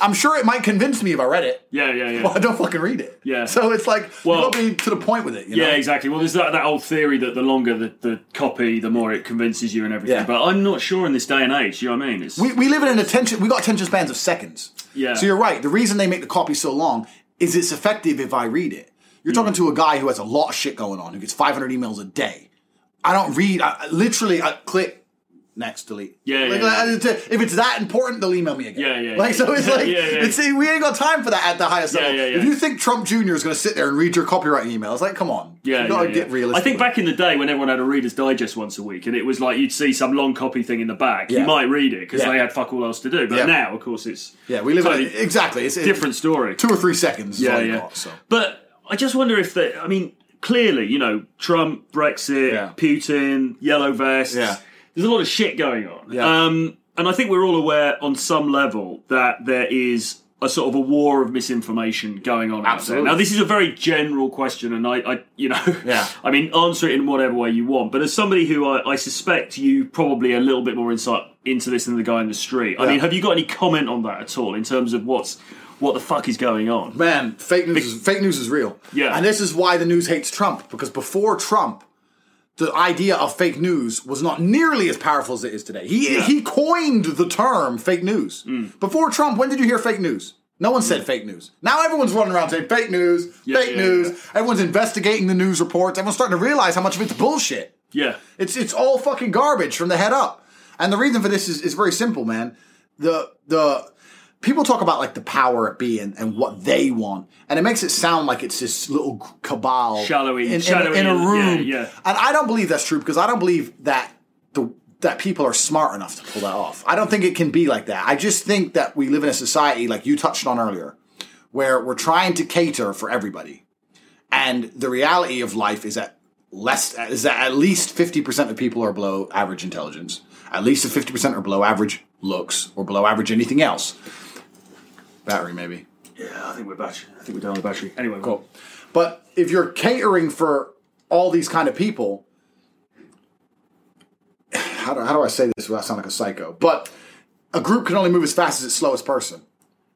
S2: I'm sure it might convince me if I read it,
S1: yeah, yeah, yeah.
S2: but I don't fucking read it.
S1: Yeah.
S2: So it's like,
S1: Well-
S2: you be to the point with it. You know?
S1: Yeah, exactly. Well, there's that, that old theory that the longer the, the copy, the more it convinces you and everything.
S2: Yeah.
S1: But I'm not sure in this day and age. You know what I mean? It's,
S2: We, we live in an attention. We got attention spans of seconds.
S1: Yeah.
S2: So you're right. The reason they make the copy so long is it's effective if I read it. You're talking mm. to a guy who has a lot of shit going on, who gets 500 emails a day. I don't read. I literally, I click next, delete.
S1: Yeah,
S2: Like,
S1: yeah,
S2: I-
S1: yeah.
S2: Uh, if it's that important, they'll email me again.
S1: Yeah, yeah,
S2: Like so, it's like
S1: yeah,
S2: it's we ain't got time for that at the highest level.
S1: yeah, yeah.
S2: If you think Trump Jr. is going to sit there and read your copywriting emails, like, come on.
S1: Yeah,
S2: you got to
S1: yeah,
S2: get realistic.
S1: I think back in the day when everyone had a Reader's Digest once a week, and it was like you'd see some long copy thing in the back,
S2: Yeah.
S1: you might read it because they had fuck all else to do. But now, of course, it's
S2: Yeah, we live in
S1: totally
S2: a, exactly. It's a
S1: different story.
S2: Two or three seconds.
S1: Yeah, yeah.
S2: got, so.
S1: But I just wonder if that. I mean, clearly, you know, Trump, Brexit. Putin, yellow vests.
S2: Yeah.
S1: There's a lot of shit going on.
S2: Yeah.
S1: Um, and I think we're all aware on some level that there is a sort of a war of misinformation going on out
S2: Absolutely.
S1: there. Now, this is a very general question, and I, I you know,
S2: Yeah.
S1: I mean, answer it in whatever way you want. But as somebody who I, I suspect you probably a little bit more insight into this than the guy in the street. I
S2: Yeah.
S1: mean, have you got any comment on that at all in terms of what's what the fuck is going on?
S2: Man, fake news is fake news is real.
S1: Yeah.
S2: And this is why the news hates Trump because before Trump, the idea of fake news was not nearly as powerful as it is today. He
S1: Yeah.
S2: he coined the term fake news.
S1: Mm.
S2: Before Trump, when did you hear fake news? No one said fake news. Now everyone's running around saying fake news,
S1: Yeah,
S2: fake
S1: yeah,
S2: news. Everyone's investigating the news reports. Everyone's starting to realize how much of it's bullshit.
S1: Yeah.
S2: It's it's all fucking garbage from the head up. And the reason for this is, is very simple, man. The the people talk about like the power at be and, and what they want, and it makes it sound like it's this little cabal,
S1: Shadowy-
S2: in, in,
S1: shadowy,
S2: in a
S1: yeah,
S2: room.
S1: yeah.
S2: And I don't believe that's true because I don't believe that the that people are smart enough to pull that off. I don't think it can be like that. I just think that we live in a society like you touched on earlier, where we're trying to cater for everybody. And the reality of life is that less is that at least fifty percent of people are below average intelligence. At least fifty percent are below average looks or below average anything else. Battery maybe.
S1: Yeah, I think we're battery. I think we're down the battery. Anyway,
S2: Cool. But if you're catering for all these kind of people, how do, how do I say this without sounding like a psycho? But a group can only move as fast as its slowest person.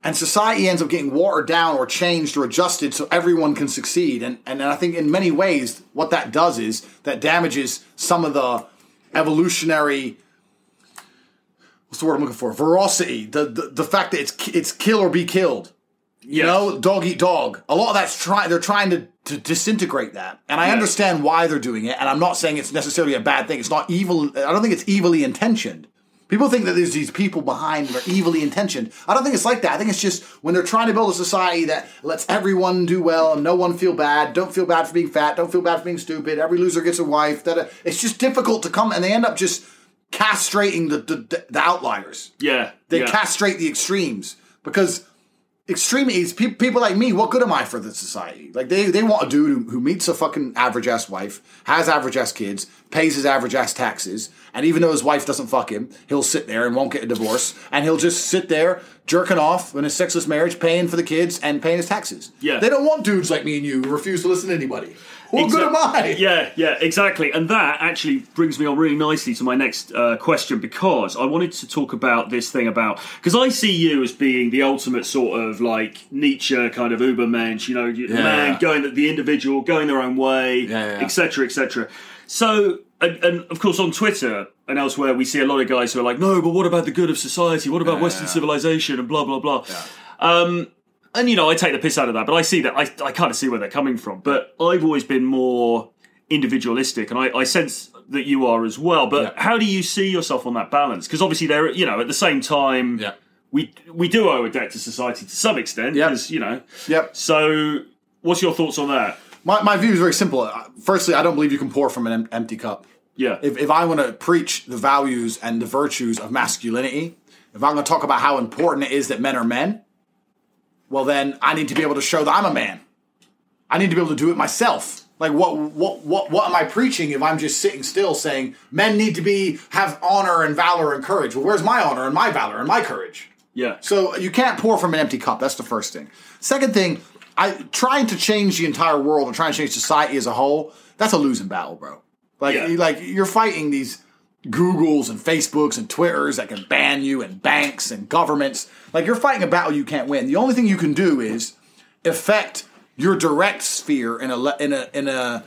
S2: and society ends up getting watered down or changed or adjusted so everyone can succeed. And and I think in many ways, what that does is that damages some of the evolutionary. What's the word I'm looking for? Veracity. The the, the fact that it's it's kill or be killed. You
S1: Yes.
S2: know, dog eat dog. A lot of that's trying. They're trying to, to disintegrate that, and I
S1: Yes.
S2: understand why they're doing it. And I'm not saying it's necessarily a bad thing. It's not evil. I don't think it's evilly intentioned. People think that there's these people behind that are evilly intentioned. I don't think it's like that. I think it's just when they're trying to build a society that lets everyone do well and no one feel bad. Don't feel bad for being fat. Don't feel bad for being stupid. Every loser gets a wife. That it's just difficult to come, and they end up just castrating the the, the outliers.
S1: Yeah.
S2: They
S1: yeah.
S2: castrate the extremes because extremities, pe- people like me, what good am I for the society? Like they, they want a dude who, who meets a fucking average ass wife, has average ass kids, pays his average ass taxes, and even though his wife doesn't fuck him, he'll sit there and won't get a divorce, and he'll just sit there jerking off in a sexless marriage, paying for the kids and paying his taxes.
S1: Yeah.
S2: they don't want dudes like me and you who refuse to listen to anybody. What good am I?
S1: Yeah, yeah, exactly. And that actually brings me on really nicely to my next uh, question because I wanted to talk about this thing about because I see you as being the ultimate sort of like Nietzsche kind of Ubermensch, you know, you- man
S2: yeah.
S1: going the individual, going their own way,
S2: Yeah, yeah, yeah.
S1: etc., etc. So, and, and of course, on Twitter and elsewhere, we see a lot of guys who are like, "No, but what about the good of society? What about
S2: Yeah,
S1: Western
S2: yeah.
S1: civilization?" and blah blah blah. Um, and you know, I take the piss out of that, but I see that I, I kind of see where they're coming from. But I've always been more individualistic, and I, I sense that you are as well. But
S2: Yeah.
S1: how do you see yourself on that balance? Because obviously, there, you know, at the same time,
S2: Yeah.
S1: we we do owe a debt to society to some extent.
S2: Yeah.
S1: because you know.
S2: Yep.
S1: So, what's your thoughts on that?
S2: My, my view is very simple. Uh, Firstly, I don't believe you can pour from an em- empty cup.
S1: Yeah,
S2: if, if I want to preach the values and the virtues of masculinity, if I'm going to talk about how important it is that men are men, well, then I need to be able to show that I'm a man. I need to be able to do it myself. Like what what what what am I preaching if I'm just sitting still saying men need to be have honor and valor and courage? Well, where's my honor and my valor and my courage?
S1: yeah,
S2: So you can't pour from an empty cup. That's the first thing. Second thing, I trying to change the entire world and trying to change society as a whole. That's a losing battle, bro. Like,
S1: Yeah.
S2: like you're fighting these Googles and Facebooks and Twitters that can ban you, and banks and governments. Like you're fighting a battle you can't win. The only thing you can do is affect your direct sphere in a in a in a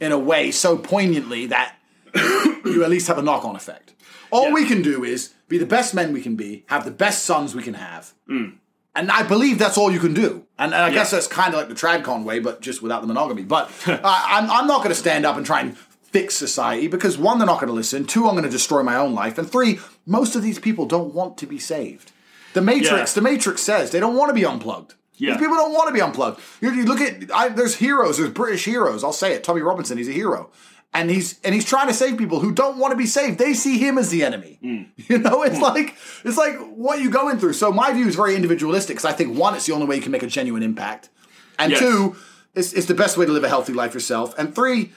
S2: in a way so poignantly that you at least have a knock on effect. All
S1: Yeah.
S2: we can do is be the best men we can be, have the best sons we can have.
S1: Mm.
S2: And I believe that's all you can do. And, and I guess that's kind of like the Tradcon way, but just without the monogamy. But I, I'm, I'm not going to stand up and try and fix society because one, they're not going to listen. Two, I'm going to destroy my own life. And three, most of these people don't want to be saved. The Matrix,
S1: Yeah.
S2: the Matrix says they don't want to be unplugged.
S1: Yeah.
S2: These people don't want to be unplugged. You, you look at I, there's heroes, there's British heroes. I'll say it. Tommy Robinson, he's a hero, and he's and he's trying to save people who don't want to be saved. They see him as the enemy.
S1: Hmm.
S2: You know, it's like it's like what you going through. So my view is very individualistic because I think one, it's the only way you can make a genuine impact, and
S1: Yes.
S2: two, it's, it's the best way to live a healthy life yourself, and three.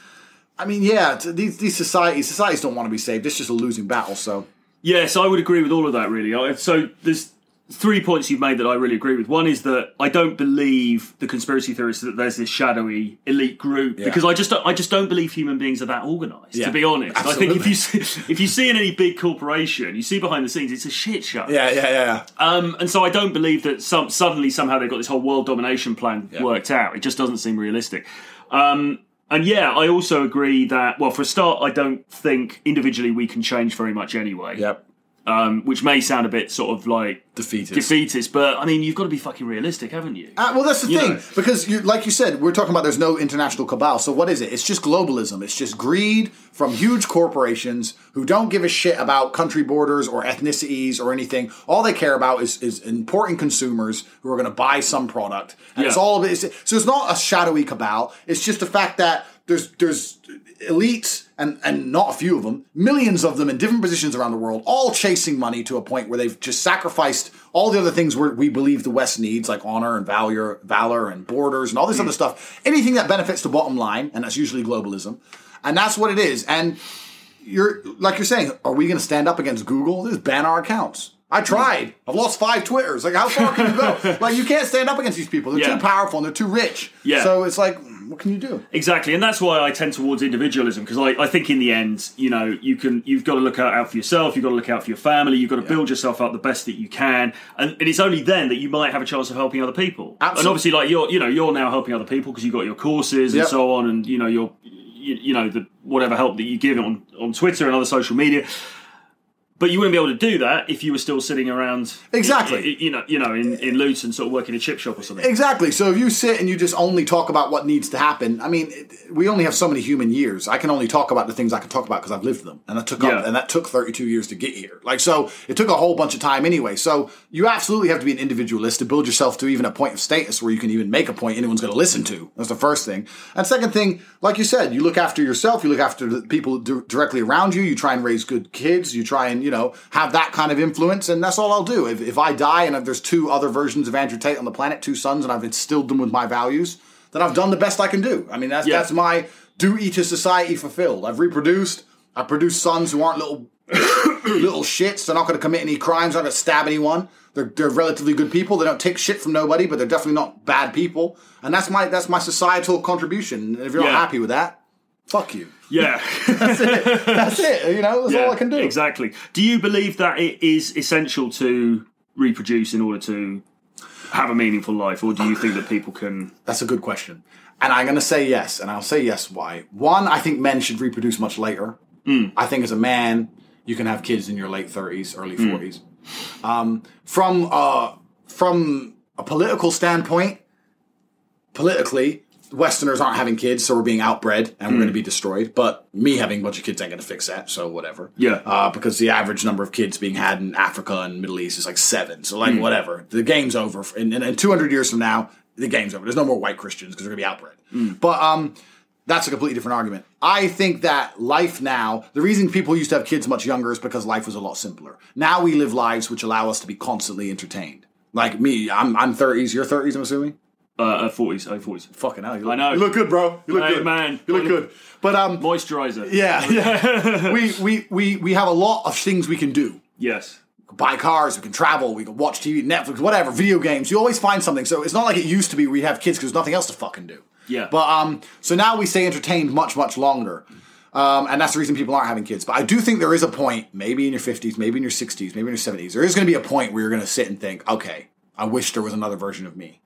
S2: I mean, yeah, these these societies societies don't want to be saved. It's just a losing battle. So
S1: Yes, I would agree with all of that. Really. So there's three points you've made that I really agree with. One is that I don't believe the conspiracy theorists that there's this shadowy elite group
S2: Yeah.
S1: because I just don't, I just don't believe human beings are that organised.
S2: Yeah,
S1: to be honest, I think if you see, if you see in any big corporation, you see behind the scenes, it's a shit show.
S2: yeah, yeah, yeah.
S1: Um, and so I don't believe that some suddenly somehow they've got this whole world domination plan
S2: Yeah.
S1: worked out. It just doesn't seem realistic. Um, and yeah, I also agree that well, for a start, I don't think individually we can change very much anyway.
S2: Yep.
S1: Um, which may sound a bit sort of like
S2: Defeatist.
S1: defeatist, but I mean, you've got to be fucking realistic, haven't you?
S2: Uh, well, that's the
S1: You
S2: thing
S1: know.
S2: because, you, like you said, we're talking about there's no international cabal. So what is it? It's just globalism. It's just greed from huge corporations who don't give a shit about country borders or ethnicities or anything. All they care about is, is important consumers who are going to buy some product, and it's all of it. It's, so it's not a shadowy cabal. It's just the fact that there's there's elites and and not a few of them, millions of them in different positions around the world, all chasing money to a point where they've just sacrificed all the other things we we believe the West needs, like honor and valor, valor and borders and all this other mm. stuff. Anything that benefits the bottom line, and that's usually globalism, and that's what it is. And you're like you're saying, are we going to stand up against Google? Just ban our accounts. I tried. Mm. I've lost five Twitters. Like, how far can you go? like, you can't stand up against these people. They're
S1: Yeah.
S2: too powerful and they're too rich.
S1: Yeah.
S2: So it's like, what can you do?
S1: Exactly, and that's why I tend towards individualism because I, I think in the end, you know, you can you've got to look out, for yourself, you've got to look out for your family, you've got to build yourself up the best that you can, and, and it's only then that you might have a chance of helping other people. And obviously, like you're, you know, you're now helping other people because you've got your courses and
S2: Yep.
S1: so on, and you know, your, you, you know, the whatever help that you give on on Twitter and other social media. But you wouldn't be able to do that if you were still sitting around,
S2: Exactly.
S1: You, know, you know, in, in Luton, sort of working a chip shop or something.
S2: Exactly. So if you sit and you just only talk about what needs to happen, I mean, we only have so many human years. I can only talk about the things I can talk about because I've lived them, and that took
S1: Yeah.
S2: up, and that took 32 years to get here. Like so, it took a whole bunch of time anyway. So you absolutely have to be an individualist to build yourself to even a point of status where you can even make a point anyone's going to listen to. That's the first thing. And second thing, like you said, you look after yourself. You look after the people di- directly around you. You try and raise good kids. You try and you know have that kind of influence, and that's all I'll do. If, if I die and if there's two other versions of Andrew Tate on the planet, two sons, and I've instilled them with my values, then I've done the best I can do. I mean, that's
S1: Yeah.
S2: that's my duty to society fulfilled. I've reproduced. I produced sons who aren't little little shits. They're not going to commit any crimes. They're not going to stab anyone. They're, they're relatively good people. They don't take shit from nobody, but they're definitely not bad people. And that's my that's my societal contribution. And if you're
S1: Yeah.
S2: not happy with that, fuck you.
S1: Yeah.
S2: That's it. That's it. You know, that's all I can do.
S1: Exactly. Do you believe that it is essential to reproduce in order to have a meaningful life, or do you think that people can?
S2: That's a good question. And I'm going to say yes, and I'll say yes why. One, I think men should reproduce much later. I think as a man, you can have kids in your late 30s, early 40s. Um, from uh, from a political standpoint, politically, Westerners aren't having kids, so we're being outbred and we're going to be destroyed. But me having a bunch of kids ain't going to fix that, so whatever.
S1: Yeah.
S2: Uh, because the average number of kids being had in Africa and Middle East is like seven. So like whatever, the game's over. And, in, in 200 years from now, the game's over. There's no more white Christians because they're going to be outbred. But um, that's a completely different argument. I think that life now, the reason people used to have kids much younger is because life was a lot simpler. Now we live lives which allow us to be constantly entertained. Like me, I'm I'm 30s. You're 30s, I'm assuming.
S1: Uh, forties, uh, forties.
S2: Fucking hell, you look,
S1: I know.
S2: You look good, bro. You look
S1: Hey,
S2: good,
S1: man.
S2: You look good. But um,
S1: Moisturizer.
S2: yeah, yeah. we we we we have a lot of things we can do.
S1: Yes.
S2: buy cars, we can travel, we can watch TV, Netflix, whatever, video games. You always find something. So it's not like it used to be you have kids because there's nothing else to fucking do.
S1: Yeah.
S2: But um, so now we stay entertained much, much longer. Um, and that's the reason people aren't having kids. But I do think there is a point, maybe in your 50s, maybe in your 60s, maybe in your 70s, there is going to be a point where you're going to sit and think, okay, I wish there was another version of me.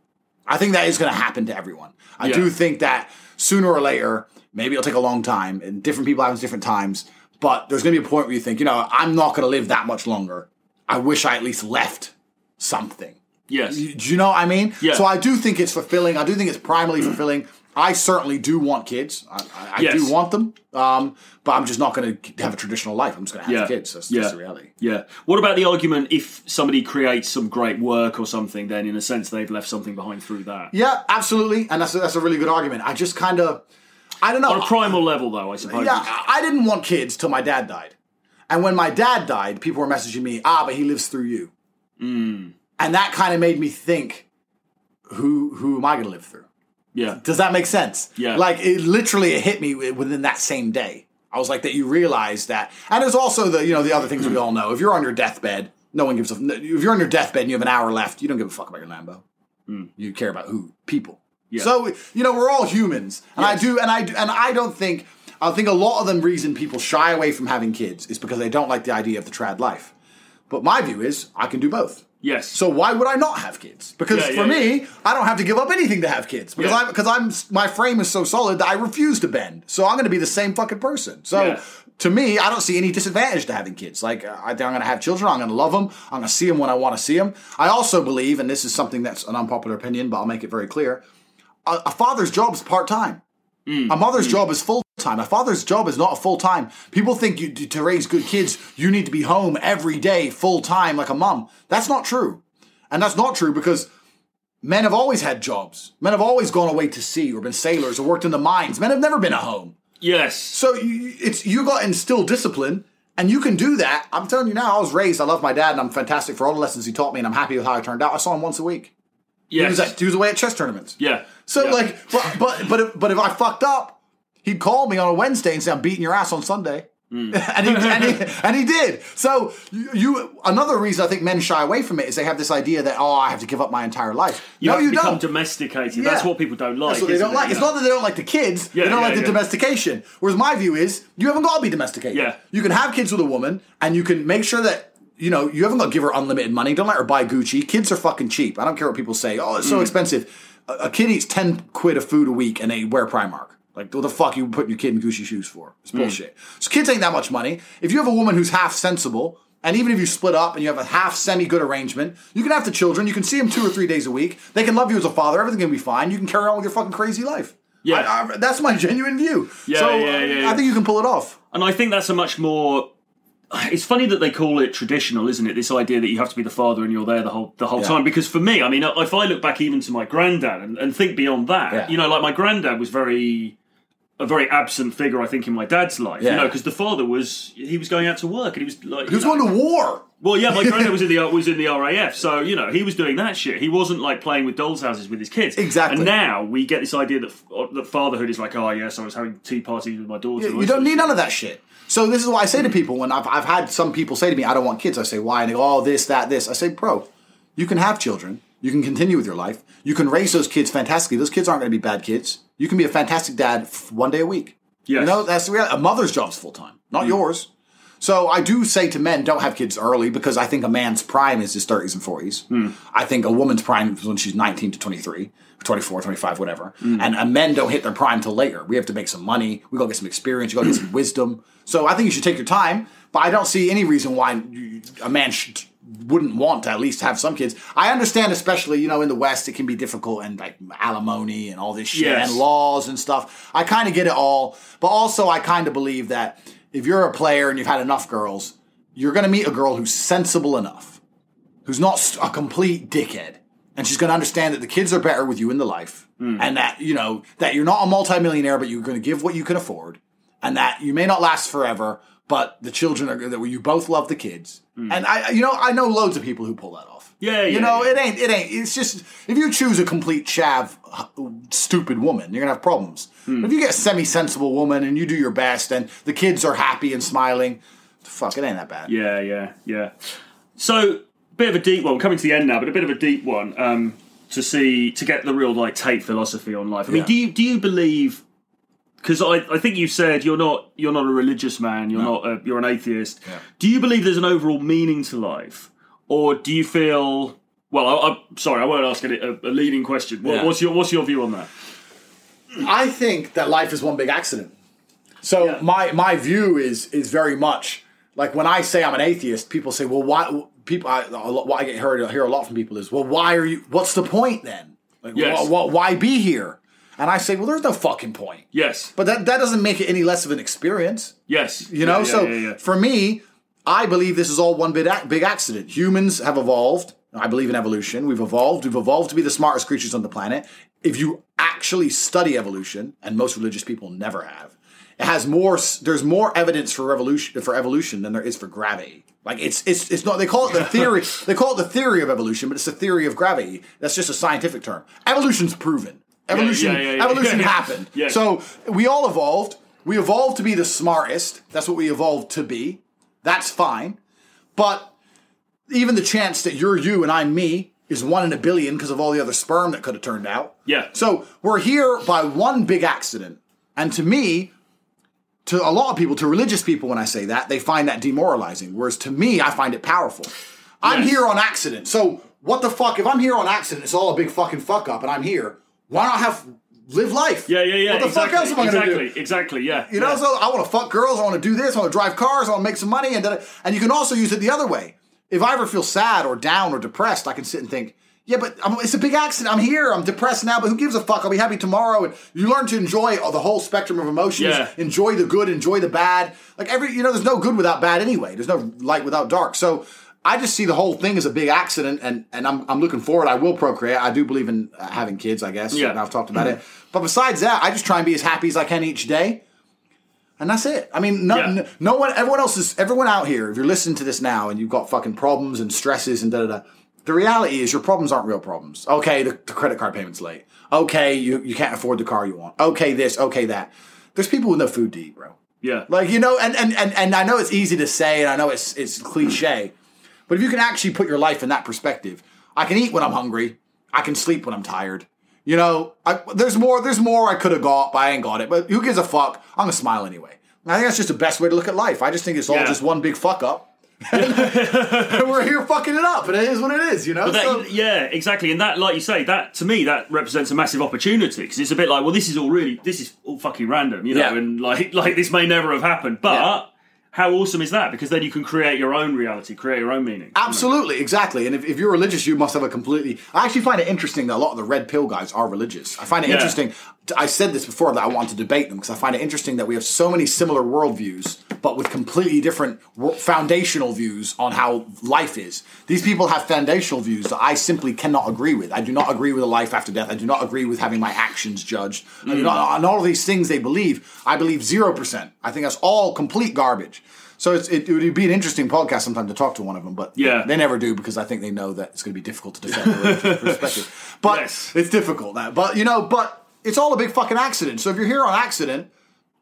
S2: I think that is going to happen to everyone. I
S1: Yeah.
S2: do think that sooner or later, maybe it'll take a long time, and different people have different times. But there's going to be a point where you think, you know, I'm not going to live that much longer. I wish I at least left something.
S1: Yes.
S2: Do you know what I mean?
S1: Yeah.
S2: So I do think it's fulfilling. I do think it's primarily fulfilling. I certainly do want kids. I, I, I
S1: Yes.
S2: do want them. Um, but I'm just not going to have a traditional life. I'm just going to have
S1: Yeah.
S2: kids. That's
S1: Yeah.
S2: just the reality.
S1: Yeah. What about the argument if somebody creates some great work or something, then in a sense they've left something behind through that?
S2: Yeah, absolutely. And that's a, that's a really good argument. I just kind of, I don't know.
S1: On a primal level, though, I suppose.
S2: Yeah, I didn't want kids till my dad died. And when my dad died, people were messaging me, ah, but he lives through you.
S1: Hmm.
S2: And that kind of made me think, who who am I going to live through?
S1: Yeah.
S2: Does that make sense?
S1: Yeah.
S2: Like it literally it hit me within that same day. I was like that you realize that. And there's also the you know the other things we all know. If you're on your deathbed, no one gives a if you're on your deathbed and you have an hour left, you don't give a fuck about your Lambo. Hmm. You care about who? People.
S1: Yeah.
S2: So you know we're all humans. And I do and I do, and I don't think I think a lot of the reason people shy away from having kids is because they don't like the idea of the trad life. But my view is I can do both.
S1: Yes.
S2: So why would I not have kids? Because
S1: Yeah,
S2: for
S1: yeah,
S2: me, I don't have to give up anything to have kids because
S1: Yeah.
S2: I'm because I'm my frame is so solid that I refuse to bend. So I'm going to be the same fucking person. So
S1: Yeah.
S2: to me, I don't see any disadvantage to having kids. Like I think I'm going to have children. I'm going to love them. I'm going to see them when I want to see them. I also believe, and this is something that's an unpopular opinion, but I'll make it very clear: a, a father's job is part time.
S1: Mm.
S2: A mother's job is full time. A father's job is not a full time. People think you, to raise good kids, you need to be home every day, full time, like a mom. That's not true. And that's not true because men have always had jobs. Men have always gone away to sea or been sailors or worked in the mines. Men have never been at home.
S1: yes.
S2: So you, it's you got to instill discipline, and you can do that. I'm telling you now. I was raised. I love my dad, and I'm fantastic for all the lessons he taught me, and I'm happy with how I turned out. I saw him once a week. He was, at, he was away at chess tournaments.
S1: yeah.
S2: So
S1: Yeah.
S2: like, but but but if, but if I fucked up, he'd call me on a Wednesday and say I'm beating your ass on Sunday. and, he, and, he, and he did. So you, another reason I think men shy away from it is they have this idea that oh I have to give up my entire life.
S1: You
S2: no, you don't.
S1: domesticated.
S2: Yeah.
S1: That's what people don't like.
S2: That's what they don't
S1: it?
S2: like. It's
S1: Yeah.
S2: not that they don't like the kids.
S1: Yeah,
S2: they don't like the domestication. Whereas my view is you haven't got to be domesticated.
S1: Yeah.
S2: You can have kids with a woman and you can make sure that you know you haven't got to give her unlimited money. Don't let her buy Gucci. Kids are fucking cheap. I don't care what people say. Oh,
S1: Mm.
S2: it's so expensive. A, a kid eats ten quid of food a week and they wear Primark. Like what the fuck are you putting your kid in Gucci shoes for? It's
S1: Mm.
S2: bullshit. So kids ain't that much money. If you have a woman who's half sensible. And even if you split up and you have a half semi good arrangement, you can have the children. You can see them two or three days a week. They can love you as a father. Everything can be fine. You can carry on with your fucking crazy life.
S1: Yeah.
S2: I- I- that's my genuine view.
S1: Yeah,
S2: so
S1: yeah, yeah, yeah.
S2: I think you can pull it off.
S1: And I think that's a much more. It's funny that they call it traditional, isn't it? This idea that you have to be the father and you're there the whole the whole
S2: Yeah.
S1: time. Because for me, I mean, if I look back even to my granddad and, and think beyond that,
S2: Yeah.
S1: you know, like my granddad was very a very absent figure, I think, in my dad's life. You know, because the father was he was going out to work and he was like
S2: He was
S1: know-
S2: going to war.
S1: Well, yeah, my granddad was in the was in the RAF, so you know he was doing that shit. He wasn't like playing with dolls' houses with his kids.
S2: Exactly.
S1: And now we get this idea that uh, that fatherhood is like, oh yes, I was having tea parties with my daughter.
S2: You don't need none of that shit. So this is what I say to people when I've, I've had some people say to me, I don't want kids. I say, why? And they go, oh, this, that, this. I say, bro, you can have children. You can continue with your life. You can raise those kids fantastically. Those kids aren't going to be bad kids. You can be a fantastic dad one day a week.
S1: Yes.
S2: You know, that's the reality. A mother's job's full time, not yours. So I do say to men, don't have kids early because I think a man's prime is his 30s and 40s. I think a woman's prime is when she's 19 to 23, 24, 25, whatever. And uh, men don't hit their prime till later. We have to make some money. We to get some experience. You to get some wisdom. So I think you should take your time, but I don't see any reason why a man should, wouldn't want to at least have some kids. I understand, especially, you know, in the West, it can be difficult and like alimony and all this shit
S1: Yes.
S2: and laws and stuff. I kind of get it all, but also I kind of believe that if you're a player and you've had enough girls, you're going to meet a girl who's sensible enough, who's not a complete dickhead, and she's going to understand that the kids are better with you in the life, hmm. and that you know that you're not a multimillionaire, but you're going to give what you can afford, and that you may not last forever, but the children are that you both love the kids, and I, you know, I know loads of people who pull that off.
S1: Yeah,
S2: you know,
S1: yeah.
S2: it ain't, it ain't. It's just if you choose a complete chav, stupid woman, you're gonna have problems. But if you get a semi-sensible woman and you do your best, and the kids are happy and smiling, fuck, it ain't that bad.
S1: Yeah, yeah, yeah. So, bit of a deep one. We're coming to the end now, but a bit of a deep one um, to see to get the real like Tate philosophy on life. I mean,
S2: Yeah.
S1: do you do you believe? Because I, I think you said you're not you're not a religious man. You're not a, you're an atheist.
S2: Yeah.
S1: Do you believe there's an overall meaning to life, or do you feel? Well, I, I'm sorry, I won't ask a, a leading question. What,
S2: Yeah.
S1: What's your What's your view on that?
S2: I think that life is one big accident. So
S1: Yeah.
S2: my my view is is very much like when I say I'm an atheist, people say, "Well, why?" People, I, a lot- what I get heard hear a lot from people is, "Well, why are you? What's the point then? Like,
S1: Yes.
S2: wh- wh- why be here?" And I say, "Well, there's no fucking point."
S1: Yes,
S2: But that that doesn't make it any less of an experience.
S1: yes.
S2: You know,
S1: Yeah,
S2: so
S1: yeah, yeah,
S2: for me, I believe this is all one big, big accident. Humans have evolved. I believe in evolution. We've evolved. We've evolved to be the smartest creatures on the planet. If you actually study evolution, and most religious people never have, it has more. There's more evidence for revolution for evolution than there is for gravity. Like it's it's it's not. They call it the theory. they call it the theory of evolution, but it's the theory of gravity. That's just a scientific term. Evolution's proven. Evolution.
S1: yeah, yeah, yeah.
S2: Evolution happened. So we all evolved. We evolved to be the smartest. That's what we evolved to be. That's fine. But even the chance that you're you and I'm me is one in a billion because of all the other sperm that could have turned out.
S1: Yeah.
S2: So we're here by one big accident. And to me, to a lot of people, to religious people, when I say that, they find that demoralizing. Whereas to me, I find it powerful. I'm
S1: Yes.
S2: here on accident. So what the fuck? If I'm here on accident, it's all a big fucking fuck up and I'm here. Why not have live life?
S1: Yeah, yeah, yeah.
S2: What the
S1: exactly,
S2: fuck else am I
S1: exactly,
S2: gonna do?
S1: Exactly, exactly, yeah.
S2: You know,
S1: yeah.
S2: so I want to fuck girls. I want to do this. I want to drive cars. I want to make some money. And and you can also use it the other way. If I ever feel sad or down or depressed, I can sit and think, yeah, but I'm, it's a big accident. I'm here. I'm depressed now, but who gives a fuck? I'll be happy tomorrow. And you learn to enjoy all- the whole spectrum of emotions.
S1: Yeah.
S2: Enjoy the good. Enjoy the bad. Like every, you know, there's no good without bad anyway. There's no light without dark. So I just see the whole thing as a big accident, and and I'm I'm looking forward. I will procreate. I do believe in uh, having kids. I guess.
S1: Yeah.
S2: And I've talked about it. But besides that, I just try and be as happy as I can each day. And that's it. I mean, no,
S1: Yeah.
S2: no, no one, everyone else is, everyone out here, if you're listening to this now and you've got fucking problems and stresses and da da da, the reality is your problems aren't real problems. Okay, the, the credit card payment's late. Okay, you, you can't afford the car you want. Okay, this, okay, that. There's people with no food to eat, bro.
S1: Yeah.
S2: Like you know, and, and and and I know it's easy to say, and I know it's it's cliche, but if you can actually put your life in that perspective, I can eat when I'm hungry, I can sleep when I'm tired. You know, I, there's more. There's more I could have got, but I ain't got it. But who gives a fuck? I'm gonna smile anyway. I think that's just the best way to look at life. I just think it's all
S1: Yeah.
S2: just one big fuck up. and we're here fucking it up, and it is what it is, you know.
S1: That-
S2: So-
S1: yeah, exactly. And that, like you say, that to me, that represents a massive opportunity because it's a bit like, well, this is all really, this is all fucking random, you know,
S2: Yeah.
S1: and like, like this may never have happened. But
S2: Yeah.
S1: How awesome is that? Because then you can create your own reality, create your own meaning.
S2: Absolutely, exactly. And if, if you're religious, you must have a completely. I actually find it interesting that a lot of the red pill guys are religious. I find it
S1: Yeah.
S2: interesting. I said this before that I want to debate them because I find it interesting that we have so many similar worldviews, but with completely different foundational views on how life is. These people have foundational views that I simply cannot agree with. I do not agree with a life after death. I do not agree with having my actions judged. I do hmm. not, on all of these things they believe, I believe 0%. I think that's all complete garbage. So it's, it, it would be an interesting podcast sometime to talk to one of them, but
S1: Yeah.
S2: they never do because I think they know that it's going to be difficult to defend their perspective. But
S1: Yes.
S2: it's difficult that. But you know, but it's all a big fucking accident. So if you're here on accident,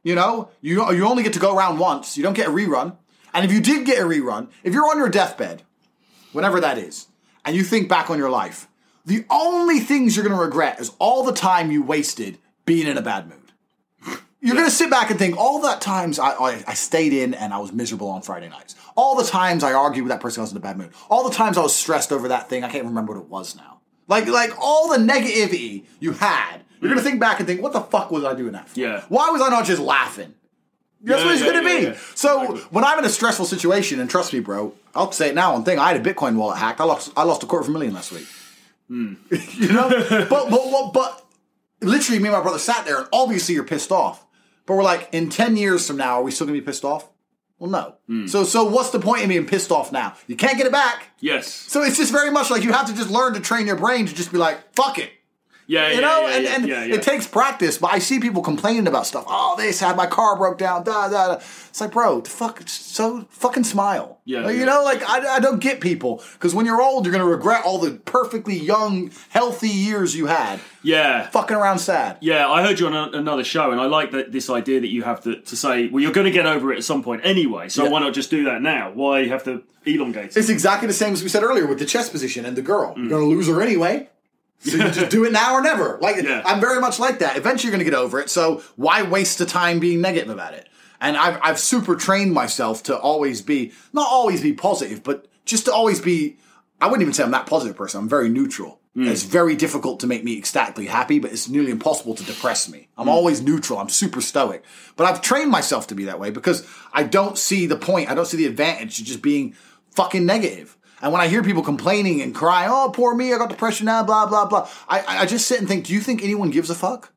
S2: you know, you you only get to go around once. You don't get a rerun. And if you did get a rerun, if you're on your deathbed, whenever that is, and you think back on your life, the only things you're going to regret is all the time you wasted being in a bad mood. You're going to sit back and think all that times I, I, I stayed in and I was miserable on Friday nights. All the times I argued with that person I was in a bad mood. All the times I was stressed over that thing. I can't remember what it was now. Like like all the negativity you had. You're going to think back and think, what the fuck was I doing that for?
S1: Yeah.
S2: Why was I not just laughing? That's
S1: Yeah,
S2: what it's
S1: yeah,
S2: going to
S1: yeah,
S2: be. So
S1: Exactly.
S2: when I'm in a stressful situation, and trust me, bro, I'll say it now. One thing, I had a Bitcoin wallet hacked. I lost I lost a quarter of a million last week.
S1: Hmm.
S2: you know, but, but but but literally, me and my brother sat there, and obviously you're pissed off. But we're like, in ten years from now, are we still gonna be pissed off? Well, no.
S1: Hmm.
S2: So so what's the point in being pissed off now? You can't get it back.
S1: Yes.
S2: So it's just very much like you have to just learn to train your brain to just be like, fuck it.
S1: Yeah,
S2: You
S1: yeah,
S2: know,
S1: yeah,
S2: and, and
S1: yeah,
S2: it takes practice, but I see people complaining about stuff. Oh, this had my car broke down, da da da. It's like, bro, fuck, so fucking smile.
S1: Yeah,
S2: Like, you know, like I, I don't get people because when you're old, you're gonna regret all the perfectly young, healthy years you had,
S1: yeah.
S2: fucking around sad.
S1: Yeah, I heard you on a, another show, and I like that this idea that you have to, to say, well, you're going to get over it at some point anyway, so why not just do that now? Why have to elongate it?
S2: It's exactly the same as we said earlier with the chess position and the girl.
S1: Mm.
S2: You're gonna lose her anyway. So you just do it now or never. Like
S1: Yeah.
S2: I'm very much like that. Eventually, you're going to get over it. So why waste the time being negative about it? And I've I've super trained myself to always be not always be positive, but just to always be. I wouldn't even say I'm that positive person. I'm very neutral.
S1: Mm.
S2: It's very difficult to make me ecstatically happy, but it's nearly impossible to depress me.
S1: Mm.
S2: I'm always neutral. I'm super stoic. But I've trained myself to be that way because I don't see the point. I don't see the advantage to just being fucking negative. And when I hear people complaining and crying, oh, poor me, I got depression now, blah, blah, blah, I, I just sit and think, do you think anyone gives a fuck?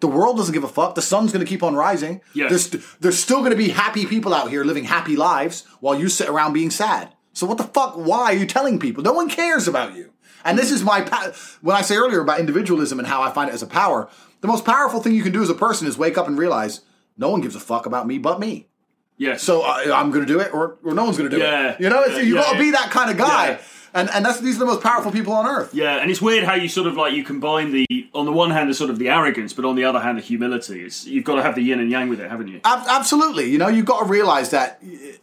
S2: The world doesn't give a fuck. The sun's going to keep on rising.
S1: Yes.
S2: There's, there's still going to be happy people out here living happy lives while you sit around being sad. So what the fuck? Why are you telling people? No one cares about you. And this is my pa- when I say earlier about individualism and how I find it as a power. The most powerful thing you can do as a person is wake up and realize no one gives a fuck about me but me.
S1: Yes.
S2: So uh, I'm going to do it, or, or no one's going to do
S1: Yeah.
S2: it. You know, it's,
S1: Yeah,
S2: you
S1: yeah,
S2: got to
S1: yeah.
S2: be that kind of guy.
S1: Yeah.
S2: And and that's these are the most powerful people on earth.
S1: Yeah, and it's weird how you sort of like you combine the on the one hand the sort of the arrogance, but on the other hand the humility. It's, you've got to have the yin and yang with it, haven't you?
S2: Ab- absolutely. You know, you've got to realize that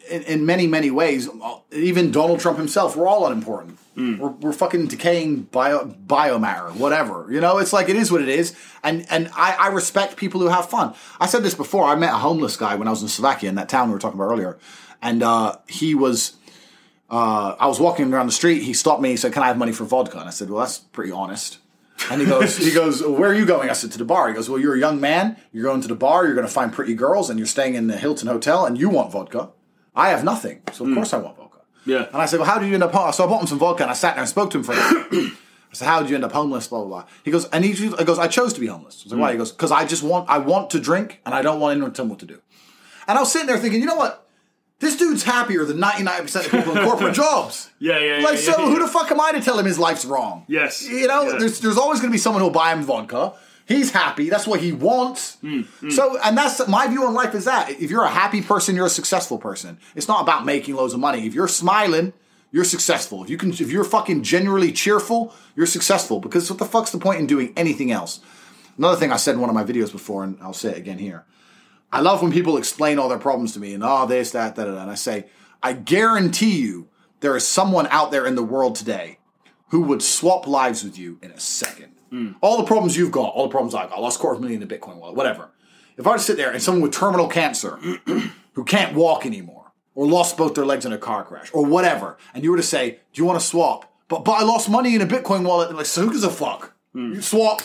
S2: in, in many, many ways, even Donald Trump himself, we're all unimportant. We're, we're fucking decaying bio, biomatter, whatever. You know, it's like it is what it is. And and I, I respect people who have fun. I said this before. I met a homeless guy when I was in Slovakia, in that town we were talking about earlier. And uh, he was, uh, I was walking around the street. He stopped me. He said, Can I have money for vodka? And I said, Well, that's pretty honest. And he goes, he goes, where are you going? I said, to the bar. He goes, well, you're a young man. You're going to the bar. You're going to find pretty girls, and you're staying in the Hilton Hotel, and you want vodka. I have nothing, so of course I want vodka.
S1: Yeah.
S2: And I said, well, how did you end up? home? So I bought him some vodka, and I sat there and spoke to him for. a minute. I said, how did you end up homeless? Blah blah blah. He goes, and he, he goes, I chose to be homeless. I was like, why? He mm. goes, because I just want, I want to drink, and I don't want anyone to tell me what to do. And I was sitting there thinking, you know what? This dude's happier than 99% of people in corporate jobs.
S1: Yeah, yeah, yeah,
S2: Like,
S1: yeah,
S2: so
S1: yeah.
S2: who the fuck am I to tell him his life's wrong?
S1: Yes.
S2: You know,
S1: Yeah.
S2: there's there's always going to be someone who'll buy him vodka. He's happy. That's what he wants.
S1: Mm,
S2: So, and that's my view on life is that if you're a happy person, you're a successful person. It's not about making loads of money. If you're smiling, you're successful. If you can, if you're fucking genuinely cheerful, you're successful. Because what the fuck's the point in doing anything else? Another thing I said in one of my videos before, and I'll say it again here. I love when people explain all their problems to me and oh this that that and I say I guarantee you there is someone out there in the world today who would swap lives with you in a second. Mm. All the problems you've got, all the problems I've got, I lost quarter of a million in a Bitcoin wallet, whatever. If I were to sit there and someone with terminal cancer who can't walk anymore, or lost both their legs in a car crash, or whatever, and you were to say, "Do you want to swap?" But but I lost money in a Bitcoin wallet. And like, so who gives a fuck? Mm. You swap.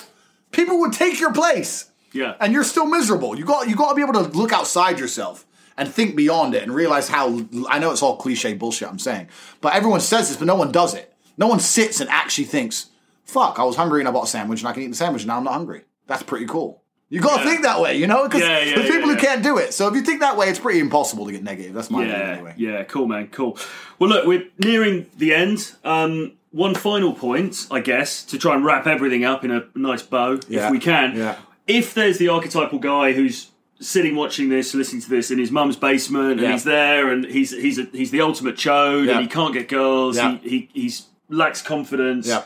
S2: People would take your place,
S1: Yeah.
S2: and you're still miserable. You got you got to be able to look outside yourself and think beyond it and realize how. I know it's all cliche bullshit I'm saying, but everyone says this, but no one does it. No one sits and actually thinks, "Fuck, I was hungry and I bought a sandwich and I can eat the sandwich and now I'm not hungry." That's pretty cool. You got to
S1: Yeah.
S2: think that way, you know, because
S1: Yeah, yeah,
S2: there's people who can't do it. So if you think that way, it's pretty impossible to get negative. That's my
S1: Yeah,
S2: anyway.
S1: yeah, cool, man, cool. Well, look, we're nearing the end. Um, one final point, I guess, to try and wrap everything up in a nice bow, if we can.
S2: yeah.
S1: If there's the archetypal guy who's sitting watching this, listening to this in his mum's basement, and he's there, and he's he's a, he's the ultimate chode, and he can't get girls, he, he he's lacks confidence.
S2: Yeah.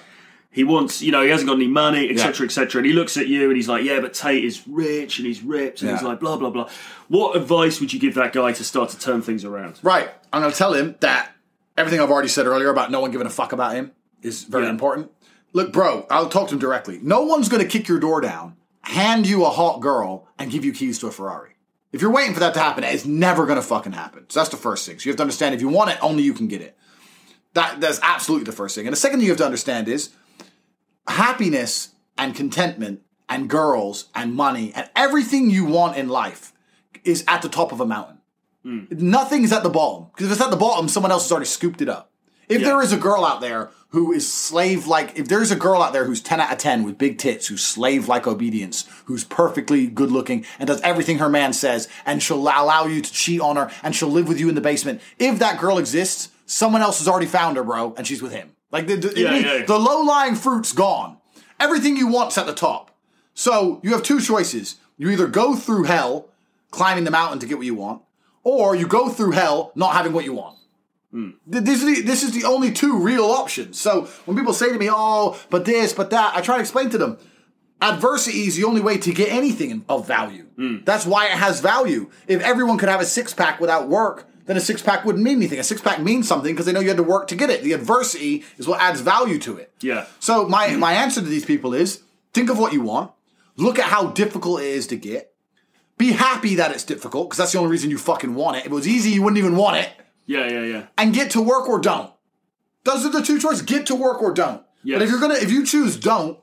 S1: He wants, you know, he hasn't got any money, etc.,
S2: Yeah.
S1: etc. And he looks at you and he's like, "Yeah, but Tate is rich and he's ripped," and he's like, "Blah blah blah." What advice would you give that guy to start to turn things around?
S2: Right. I'm going to tell him that everything I've already said earlier about no one giving a fuck about him is very
S1: Yeah.
S2: important. Look, bro, I'll talk to him directly. No one's going to kick your door down, hand you a hot girl, and give you keys to a Ferrari. If you're waiting for that to happen, it's never going to fucking happen. So that's the first thing. So you have to understand if you want it, only you can get it. That that's absolutely the first thing. And the second thing you have to understand is happiness and contentment and girls and money and everything you want in life is at the top of a mountain. Hmm. Nothing is at the bottom. Because if it's at the bottom, someone else has already scooped it up. If
S1: Yeah.
S2: there is a girl out there who is slave like, if there's a girl out there who's 10 out of 10 with big tits, who's slave like obedience, who's perfectly good looking and does everything her man says, and she'll allow you to cheat on her and she'll live with you in the basement, if that girl exists, someone else has already found her, bro, and she's with him. Like the, the,
S1: Yeah, yeah,
S2: the low lying fruit's gone. Everything you want's at the top. So you have two choices. You either go through hell, climbing the mountain to get what you want, or you go through hell not having what you want. Hmm. Th- This is, the, this is the only two real options. So when people say to me, oh, but this, but that, I try to explain to them adversity is the only way to get anything of value. Hmm. That's why it has value. If everyone could have a six pack without work, then a six pack wouldn't mean anything. A six pack means something because they know you had to work to get it. The adversity is what adds value to it.
S1: Yeah.
S2: So my my answer to these people is think of what you want, look at how difficult it is to get, be happy that it's difficult because that's the only reason you fucking want it. If it was easy, you wouldn't even want it,
S1: Yeah, yeah, yeah.
S2: and get to work or don't. Those are the two choices: get to work or don't.
S1: Yes.
S2: But if you're gonna, if you choose don't,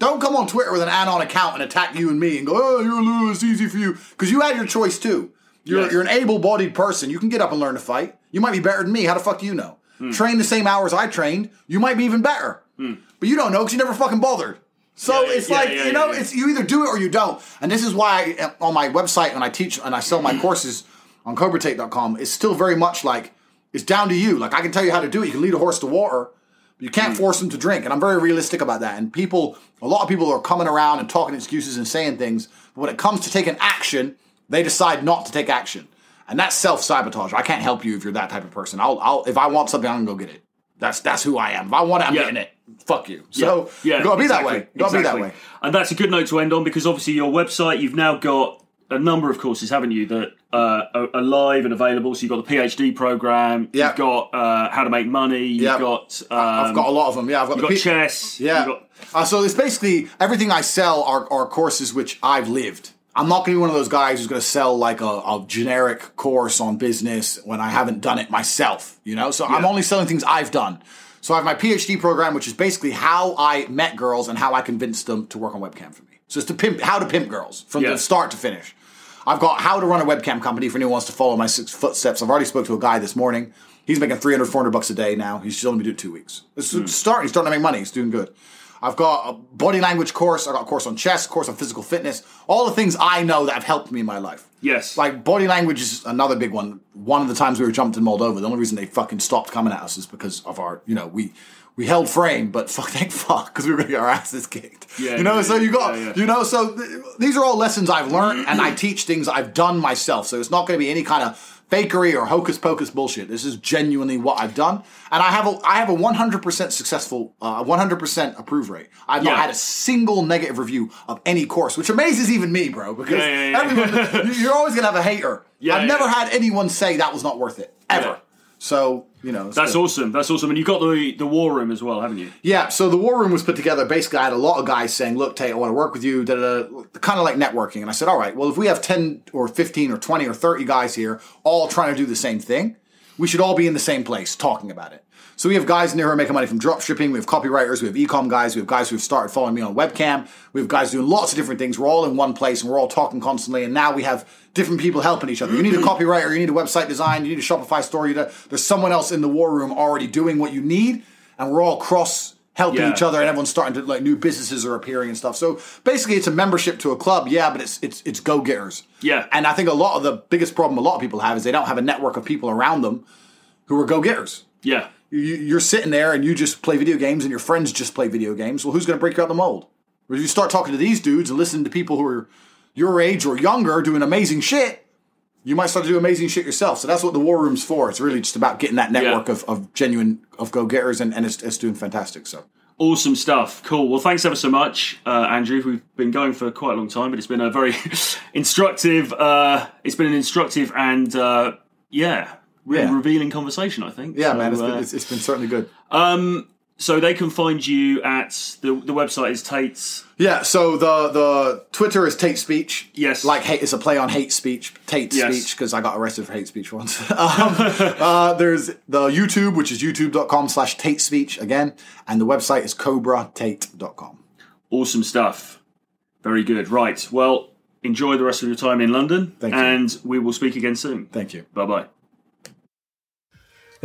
S2: don't come on Twitter with an add-on account and attack you and me and go, oh, you're a loser, it's easy for you because you had your choice too. You're
S1: Yes.
S2: you're an able-bodied person. You can get up and learn to fight. You might be better than me. How the fuck do you know?
S1: Hmm.
S2: Train the same hours I trained. You might be even better. But you don't know because you never fucking bothered. So
S1: Yeah,
S2: it's
S1: yeah,
S2: like
S1: yeah,
S2: you know, it's you either do it or you don't. And this is why I, on my website when I teach and I sell my courses on cobratate.com, it's still very much like it's down to you. Like I can tell you how to do it. You can lead a horse to water, but you
S1: Hmm.
S2: can't force them to drink. And I'm very realistic about that. And people, a lot of people are coming around and talking excuses and saying things. But when it comes to taking action, they decide not to take action. And that's self sabotage. I can't help you if you're that type of person. I'll, I'll if I want something, I'm gonna go get it. That's that's who I am. If I want it, I'm
S1: Yeah.
S2: getting it. Fuck you. So
S1: yeah,
S2: you gotta be
S1: exactly,
S2: that way. You gotta be that way.
S1: And that's a good note to end on because obviously your website, you've now got a number of courses, haven't you, that uh, are, live and available. So you've got the PhD program,
S2: Yeah.
S1: you've got uh, how to make money, you've
S2: Yeah.
S1: got um,
S2: I've got a lot of them. Yeah, I've got the
S1: got
S2: P-
S1: chess,
S2: Yeah.
S1: you've got
S2: uh, so it's basically everything I sell are, are courses which I've lived. I'm not going to be one of those guys who's going to sell like a, a generic course on business when I haven't done it myself. You know, so I'm only selling things I've done. So I have my PhD program, which is basically how I met girls and how I convinced them to work on webcam for me. So it's to pimp how to pimp girls from
S1: Yeah.
S2: the start to finish. I've got how to run a webcam company for anyone who wants to follow my six footsteps. I've already spoke to a guy this morning. He's making 300, 400 bucks a day now. He's still only been doing it two weeks. It's hmm. starting. He's starting to make money. He's doing good. I've got a body language course. I got a course on chess, course on physical fitness. All the things I know that have helped me in my life.
S1: yes,
S2: Like body language is another big one. One of the times we were jumped in Moldova, the only reason they fucking stopped coming at us is because of our, you know, we we held frame, but fuck, thank fuck, because we were gonna get our asses kicked.
S1: Yeah,
S2: you know.
S1: yeah,
S2: so you got,
S1: yeah, yeah.
S2: you know, so th- these are all lessons I've learned, and I teach things I've done myself. So it's not going to be any kind of fakery or hocus pocus bullshit. This is genuinely what I've done, and I have a I have a 100% successful, uh, 100% approve rate. I've not had a single negative review of any course, which amazes even me, bro. Because
S1: Yeah, yeah, yeah.
S2: everyone, you- you're always gonna have a hater.
S1: Yeah,
S2: I've
S1: yeah,
S2: never
S1: yeah.
S2: had anyone say that was not worth it ever. So you know,
S1: That's
S2: good.
S1: awesome. That's awesome. And you've got the the war room as well, haven't you?
S2: Yeah, so the war room was put together. Basically, I had a lot of guys saying, "Look, Tate, I want to work with you." Da, da, da, kind of like networking. And I said, "All right, well, if we have ten or fifteen or twenty or thirty guys here, all trying to do the same thing, we should all be in the same place talking about it." So we have guys in there who are making money from drop shipping. We have copywriters. We have ecom guys. We have guys who have started following me on webcam. We have guys doing lots of different things. We're all in one place and we're all talking constantly. And now we have different people helping each other. You need a copywriter. You need a website design. You need a Shopify store. You need a- there's someone else in the war room already doing what you need, and we're all cross helping
S1: Yeah.
S2: each other and everyone's starting to like new businesses are appearing and stuff. So basically it's a membership to a club, yeah, but it's it's it's go getters.
S1: Yeah.
S2: And I think a lot of the biggest problem a lot of people have is they don't have a network of people around them who are go getters.
S1: Yeah.
S2: You, you're sitting there and you just play video games and your friends just play video games. Well, who's going to break you out the mold? If you start talking to these dudes and listening to people who are your age or younger doing amazing shit, you might start to do amazing shit yourself. So that's what the war room's for. It's really just about getting that network
S1: Yeah.
S2: of, of genuine of go getters, and, and it's, it's doing fantastic. So.
S1: Awesome stuff. Cool. Well, thanks ever so much, uh, Andrew. We've been going for quite a long time, but it's been a very instructive. Uh, it's been an instructive and uh, yeah, really
S2: Yeah.
S1: revealing conversation. I think.
S2: Yeah,
S1: So,
S2: man, it's been,
S1: uh,
S2: it's, it's been certainly good.
S1: so they can find you at the the website is Tate's.
S2: Yeah, so the the Twitter is Tate Speech.
S1: Yes.
S2: like hate. It's a play on hate speech. Tate
S1: Yes.
S2: Speech because I got arrested for hate speech once. um, uh, there's the YouTube, which is youtube.com slash Tate Speech again, and the website is cobratate.com.
S1: Awesome stuff. Very good. Right. Well, enjoy the rest of your time in London,
S2: Thank you.
S1: and we will speak again soon.
S2: Thank you.
S1: Bye bye.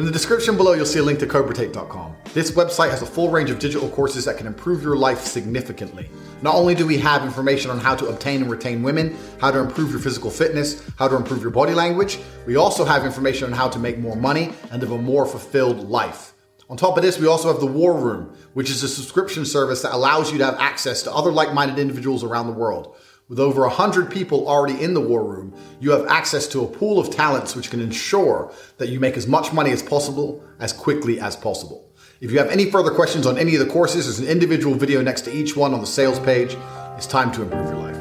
S2: In the description below, you'll see a link to cobratate.com. This website has a full range of digital courses that can improve your life significantly. Not only do we have information on how to obtain and retain women, how to improve your physical fitness, how to improve your body language, we also have information on how to make more money and live a more fulfilled life. On top of this, we also have the War Room, which is a subscription service that allows you to have access to other like minded individuals around the world. With over 100 people already in the War Room, you have access to a pool of talents which can ensure that you make as much money as possible as quickly as possible. If you have any further questions on any of the courses, there's an individual video next to each one on the sales page. It's time to improve your life.